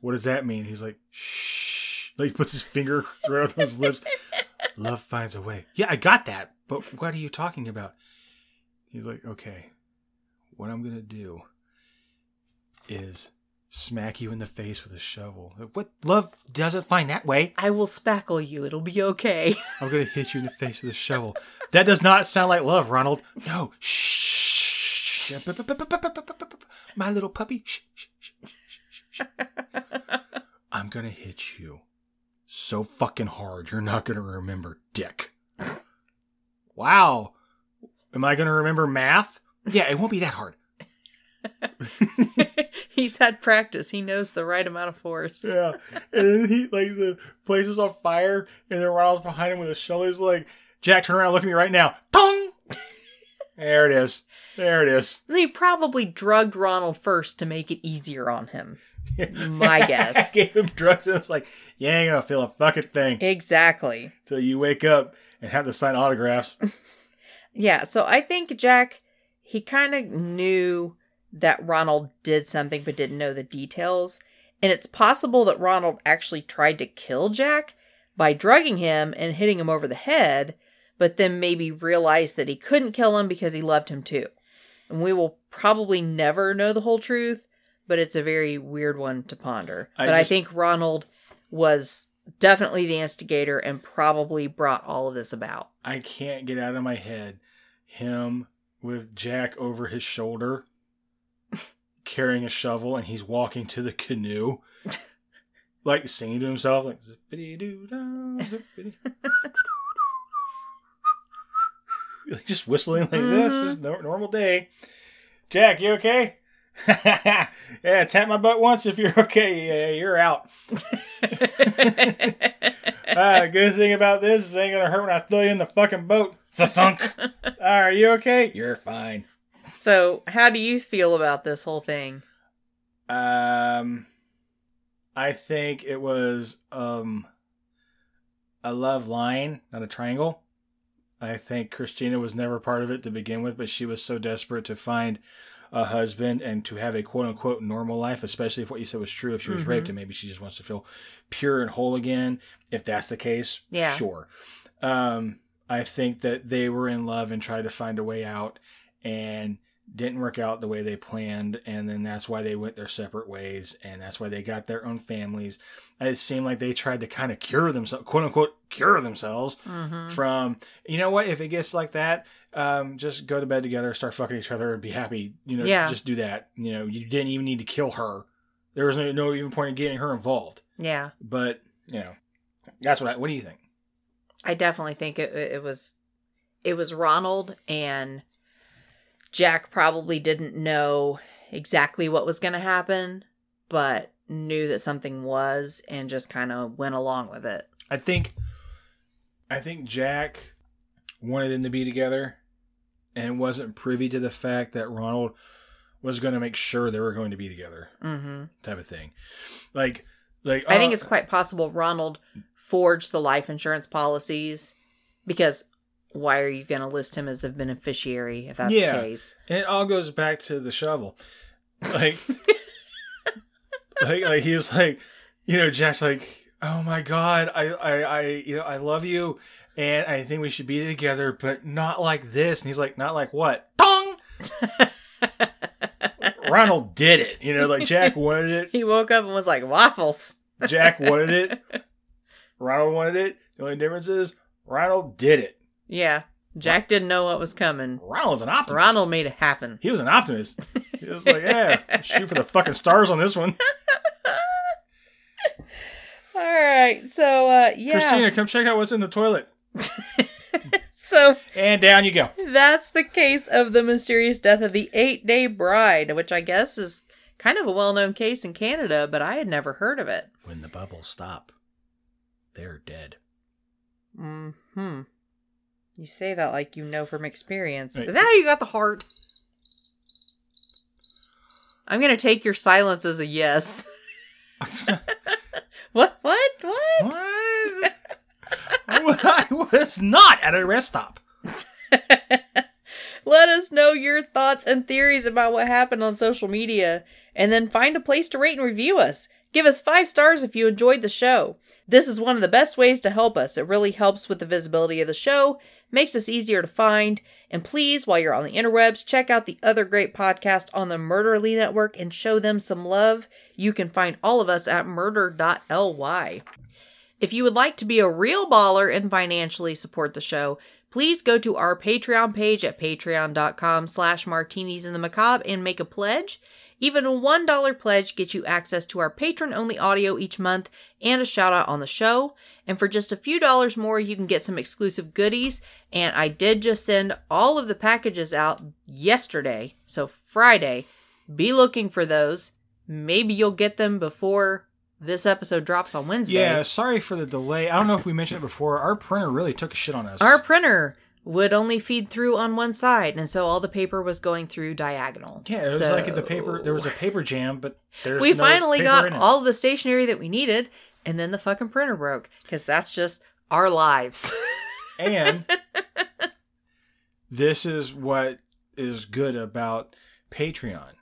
what does that mean? He's like, shh. Like he puts his finger right on his lips. Love finds a way. Yeah, I got that. But what are you talking about? He's like, okay, what I'm gonna do is smack you in the face with a shovel. What love doesn't find that way? I will spackle you. It'll be okay. I'm gonna hit you in the face with a shovel. That does not sound like love, Ronald. No, shh. My little puppy. Shh, shh, shh, shh, shh, shh. I'm gonna hit you so fucking hard you're not gonna remember dick. Wow. Am I gonna remember math? Yeah, it won't be that hard. He's had practice. He knows the right amount of force. Yeah. And then he like the place is on fire and then Ronald's behind him with a shovel. He's like, Jack, turn around, look at me right now. Tong! There it is. There it is. They probably drugged Ronald first to make it easier on him. My guess. Gave him drugs and was like, You ain't gonna feel a fucking thing Exactly. till you wake up and have to sign autographs. Yeah, so I think Jack, he kind of knew that Ronald did something but didn't know the details. And it's possible that Ronald actually tried to kill Jack by drugging him and hitting him over the head, but then maybe realized that he couldn't kill him because he loved him too. And we will probably never know the whole truth, but it's a very weird one to ponder. I but I think Ronald was definitely the instigator and probably brought all of this about. I can't get out of my head him with Jack over his shoulder carrying a shovel and he's walking to the canoe like singing to himself like zippity doo zippity. like just whistling like this Mhm. just no, normal day Jack you okay yeah tap my butt once if you're okay yeah you're out the good thing about this is it ain't gonna hurt when I throw you in the fucking boat. Thunk. Are you okay? You're fine. So, how do you feel about this whole thing? Um, I think it was um a love line, not a triangle. I think Christina was never part of it to begin with, but she was so desperate to find a husband and to have a quote unquote normal life, especially if what you said was true. If she was Mhm. raped and maybe she just wants to feel pure and whole again. If that's the case, Yeah. sure. Um, I think that they were in love and tried to find a way out and didn't work out the way they planned. And then that's why they went their separate ways. And that's why they got their own families. It seemed like they tried to kind of cure themselves, quote unquote, cure themselves Mm-hmm. from, you know what, if it gets like that, um, just go to bed together, start fucking each other, and be happy. You know, Yeah. just do that. You know, you didn't even need to kill her. There was no, no even point in getting her involved. Yeah, But, you know, that's what I, what do you think? I definitely think it, it was it was Ronald and Jack probably didn't know exactly what was going to happen, but knew that something was and just kind of went along with it. I think I think Jack wanted them to be together and wasn't privy to the fact that Ronald was going to make sure they were going to be together hmm type of thing. Like like I think uh, it's quite possible Ronald forged the life insurance policies because why are you going to list him as the beneficiary if that's Yeah. the case? And it all goes back to the shovel. Like, like, like he's like, you know, Jack's like, oh my god, I, I, I, you know, I love you, and I think we should be together, but not like this. And he's like, not like what? Dong. Ronald did it. You know, like Jack wanted it. He woke up and was like, waffles. Jack wanted it. Ronald wanted it. The only difference is Ronald did it. Yeah. Jack didn't know what was coming. Ronald's an optimist. Ronald made it happen. He was an optimist. He was like, yeah, shoot for the fucking stars on this one. All right. So, uh, yeah. Christina, come check out what's in the toilet. So And down you go. that's the case of the mysterious death of the eight day bride, which I guess is kind of a well known case in Canada, but I had never heard of it. When the bubbles stop, they're dead. Hmm. You say that like you know from experience. Right. Is that how you got the heart? I'm gonna take your silence as a yes. what? What? What? what? I was not at a rest stop. Let us know your thoughts and theories about what happened on social media, and then find a place to rate and review us. Give us five stars if you enjoyed the show. This is one of the best ways to help us. It really helps with the visibility of the show, makes us easier to find. And please, while you're on the interwebs, check out the other great podcast on the Murderly Network and show them some love. You can find all of us at murder.ly. If you would like to be a real baller and financially support the show, please go to our Patreon page at patreon.com slash martinis and the macabre and make a pledge. Even a $1 pledge gets you access to our patron-only audio each month and a shout-out on the show. And for just a few dollars more, you can get some exclusive goodies. And I did just send all of the packages out yesterday, so Friday. Be looking for those. Maybe you'll get them before this episode drops on Wednesday. Yeah, sorry for the delay. I don't know if we mentioned it before. Our printer really took a shit on us. Our printer would only feed through on one side, and so all the paper was going through diagonal. yeah, it was So- like the paper. There was a paper jam, but there's We no finally paper got in it. all the stationery that we needed, and then the fucking printer broke because that's just our lives. And this is what is good about Patreon.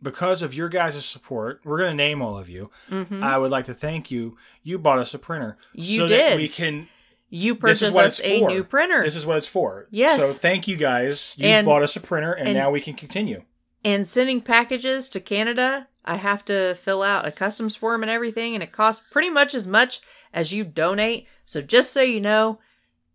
Because of your guys' support, we're going to name all of you. hmm I would like to thank you. You bought us a printer. You so did. That we can. You purchased us a for. new printer, This is what it's for. Yes. So thank you guys. You And- bought us a printer, and, and- now we can continue. and sending packages to Canada. I have to fill out a customs form and everything, and it costs pretty much as much as you donate. So just so you know,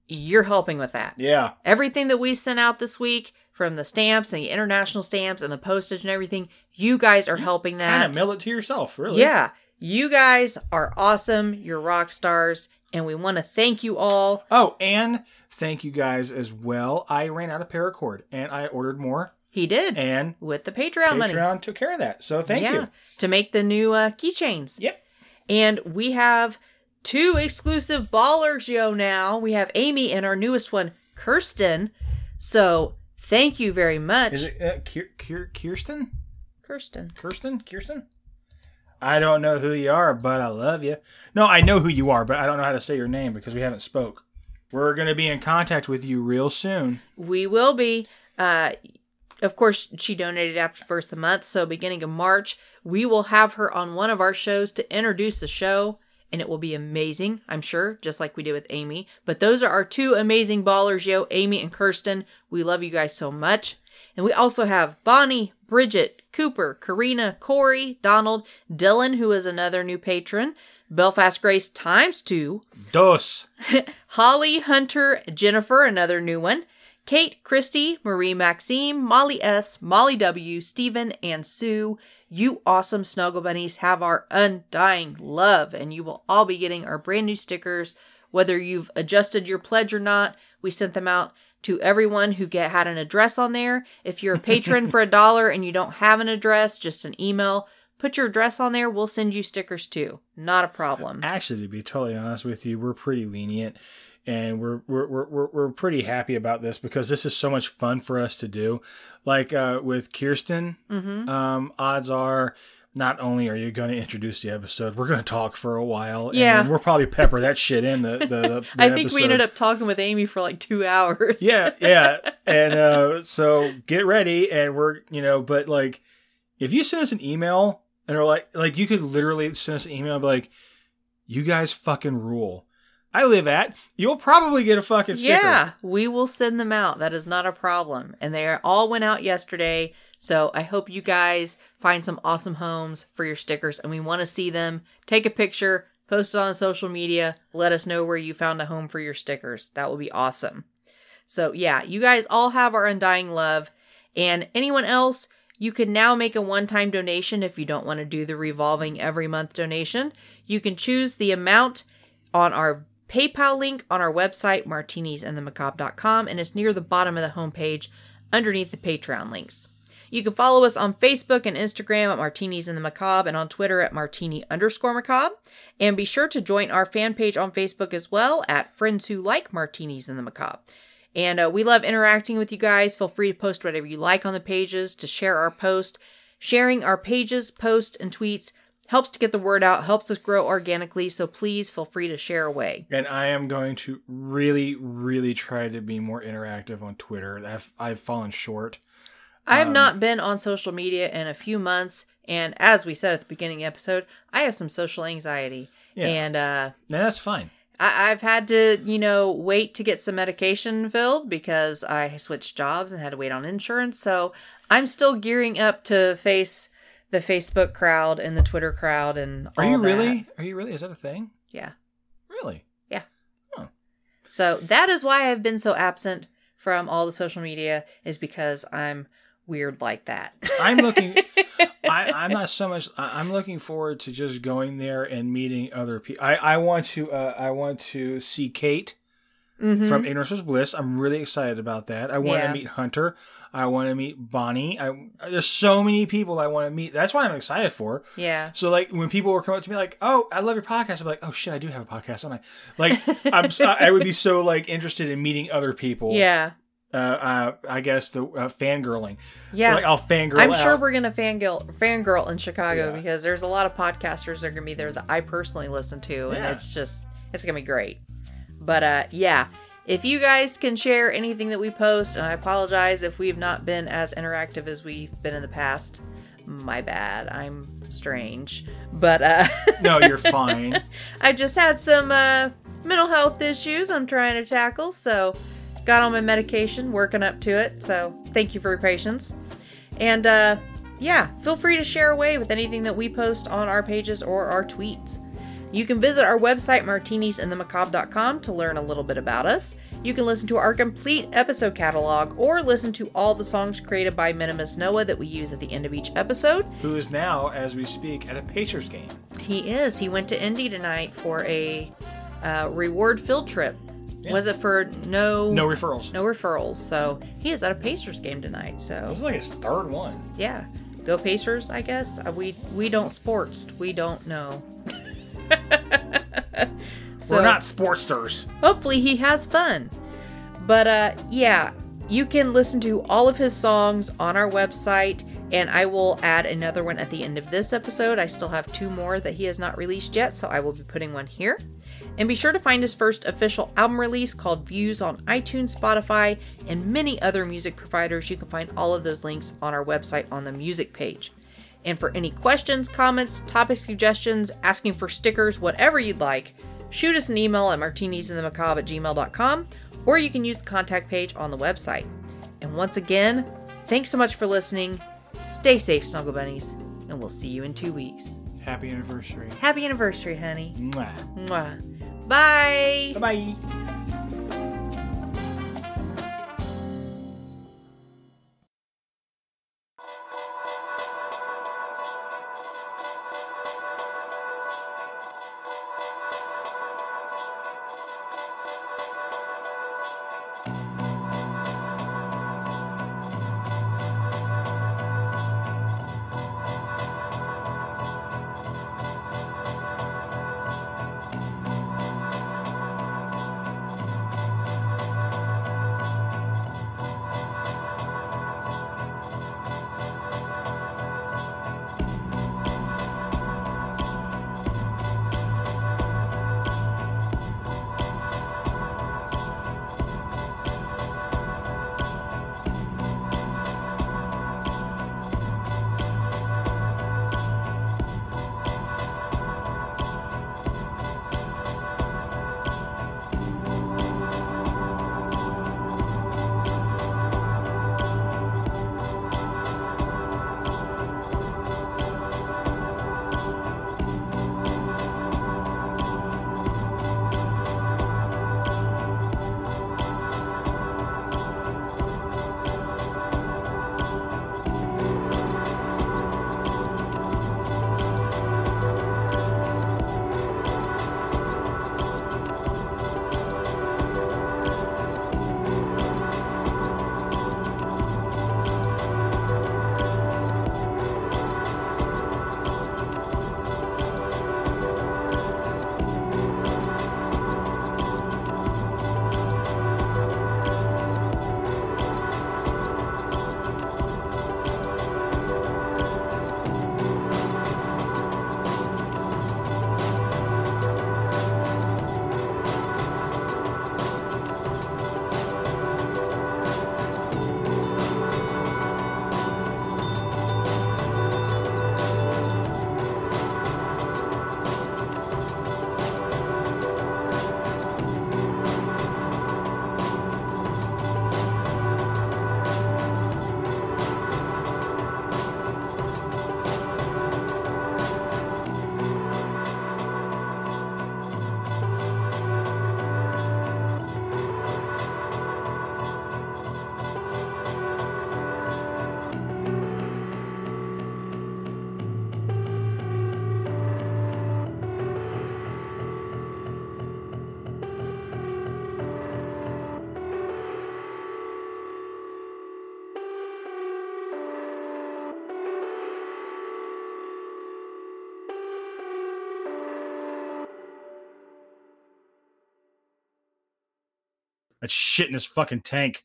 you're helping with that. Yeah. Everything that we sent out this week, from the stamps and the international stamps and the postage and everything, you guys are helping that. Kind of mail it to yourself, really. Yeah. You guys are awesome. You're rock stars. And we want to thank you all. Oh, and thank you guys as well. I ran out of paracord, and I ordered more, He did and with the Patreon, money. Patreon took care of that. So thank yeah, you. To make the new uh, keychains. Yep. And we have two exclusive ballers, yo, now. We have Amy and our newest one, Kirsten. So thank you very much. Is it uh, Kirsten? Kirsten? Kirsten? Kirsten? I don't know who you are, but I love you. No, I know who you are, but I don't know how to say your name because we haven't spoke. We're going to be in contact with you real soon. We will be. Uh, of course, she donated after first of the month, so beginning of March, we will have her on one of our shows to introduce the show, and it will be amazing, I'm sure, just like we did with Amy. But those are our two amazing ballers, yo, Amy and Kirsten. We love you guys so much. And we also have Bonnie, Bridget, Cooper, Karina, Corey, Donald, Dylan, who is another new patron, Belfast Grace times two, Dos. Holly, Hunter, Jennifer, another new one. Kate, Christy, Marie Maxime, Molly S, Molly W, Stephen, and Sue. You awesome snuggle bunnies have our undying love, and you will all be getting our brand new stickers. Whether you've adjusted your pledge or not, we sent them out to everyone who get had an address on there. If you're a patron for a dollar and you don't have an address, just an email, put your address on there. We'll send you stickers too. Not a problem. Actually, to be totally honest with you, we're pretty lenient and we're we're we're we're, pretty happy about this because this is so much fun for us to do. Like uh, with Kirsten, Mm-hmm. um, odds are not only are you going to introduce the episode, we're going to talk for a while. Yeah. and we'll probably pepper that shit in the the. the, I think we ended up talking with Amy for like two hours. yeah, yeah. And uh, so get ready, and we're you know, but like, if you send us an email and are like, like you could literally send us an email and be like, you guys fucking rule. I live at. You'll probably get a fucking sticker. Yeah, we will send them out. That is not a problem. And they all went out yesterday. So I hope you guys find some awesome homes for your stickers and we want to see them. Take a picture, post it on social media, let us know where you found a home for your stickers. That would be awesome. So yeah, you guys all have our undying love. And anyone else, you can now make a one time donation if you don't want to do the revolving every month donation. You can choose the amount on our PayPal link on our website, martinisandthemacabre.com, and it's near the bottom of the homepage underneath the Patreon links. You can follow us on Facebook and Instagram at Martinis and the Macabre and on Twitter at Martini underscore Macabre. And be sure to join our fan page on Facebook as well at Friends Who Like Martinis and the Macabre. And uh, we love interacting with you guys. Feel free to post whatever you like on the pages, to share our post. Sharing our pages, posts, and tweets helps to get the word out, helps us grow organically. So please feel free to share away. And I am going to really, really try to be more interactive on Twitter. I've I've fallen short. I have Um, not been on social media in a few months, and as we said at the beginning of the episode, I have some social anxiety, Yeah. and uh, No, that's fine. I- I've had to, you know, wait to get some medication filled because I switched jobs and had to wait on insurance. So I'm still gearing up to face the Facebook crowd and the Twitter crowd and Are you that. really? Are you really? Is that a thing? Yeah. Really? Yeah. Huh. So that is why I've been so absent from all the social media is because I'm weird like that. I'm looking. I, I'm not so much. I- I'm looking forward to just going there and meeting other people. I, I want to. Uh, I want to see Kate Mhm. from Ignorance Was Bliss. I'm really excited about that. I want Yeah. to meet Hunter. I want to meet Bonnie. I, there's so many people I want to meet. That's why I'm excited for. yeah. So like when people were coming up to me like, "Oh, I love your podcast," I'm like, "Oh shit, I do have a podcast." don't I like I'm I would be so like interested in meeting other people. Yeah. Uh, uh I guess the uh, fangirling. Yeah. Like I'll fangirl. I'm sure out. we're gonna fangirl fangirl in Chicago Yeah. because there's a lot of podcasters that are gonna be there that I personally listen to, and Yeah. it's just it's gonna be great. But uh, yeah, if you guys can share anything that we post, and I apologize if we've not been as interactive as we've been in the past. My bad. I'm strange, but uh, No, you're fine. I just had some uh, mental health issues I'm trying to tackle, so got on my medication, working up to it. So thank you for your patience. And uh, yeah, feel free to share away with anything that we post on our pages or our tweets. You can visit our website, martinisandthemacabre.com, to learn a little bit about us. You can listen to our complete episode catalog or listen to all the songs created by Minimus Noah that we use at the end of each episode. Who is now, as we speak, at a Pacers game? He is. He went to Indy tonight for a uh, reward field trip. Yeah. Was it for no No referrals. no referrals? So he is at a Pacers game tonight. This So is like his third one. yeah, go Pacers. I guess uh, we we don't sports. We don't know. so We're not sportsters. hopefully he has fun. But uh yeah, you can listen to all of his songs on our website and I will add another one at the end of this episode. I still have two more that he has not released yet, so I will be putting one here. And be sure to find his first official album release called Views on iTunes, Spotify, and many other music providers. You can find all of those links on our website on the music page. And for any questions, comments, topic suggestions, asking for stickers, whatever you'd like, shoot us an email at martinisandthemacabre at gmail.com or you can use the contact page on the website. And once again, thanks so much for listening. Stay safe, Snuggle Bunnies, and we'll see you in two weeks. Happy anniversary. Happy anniversary, honey. Mwah. Mwah. Bye. Bye That shit in his fucking tank.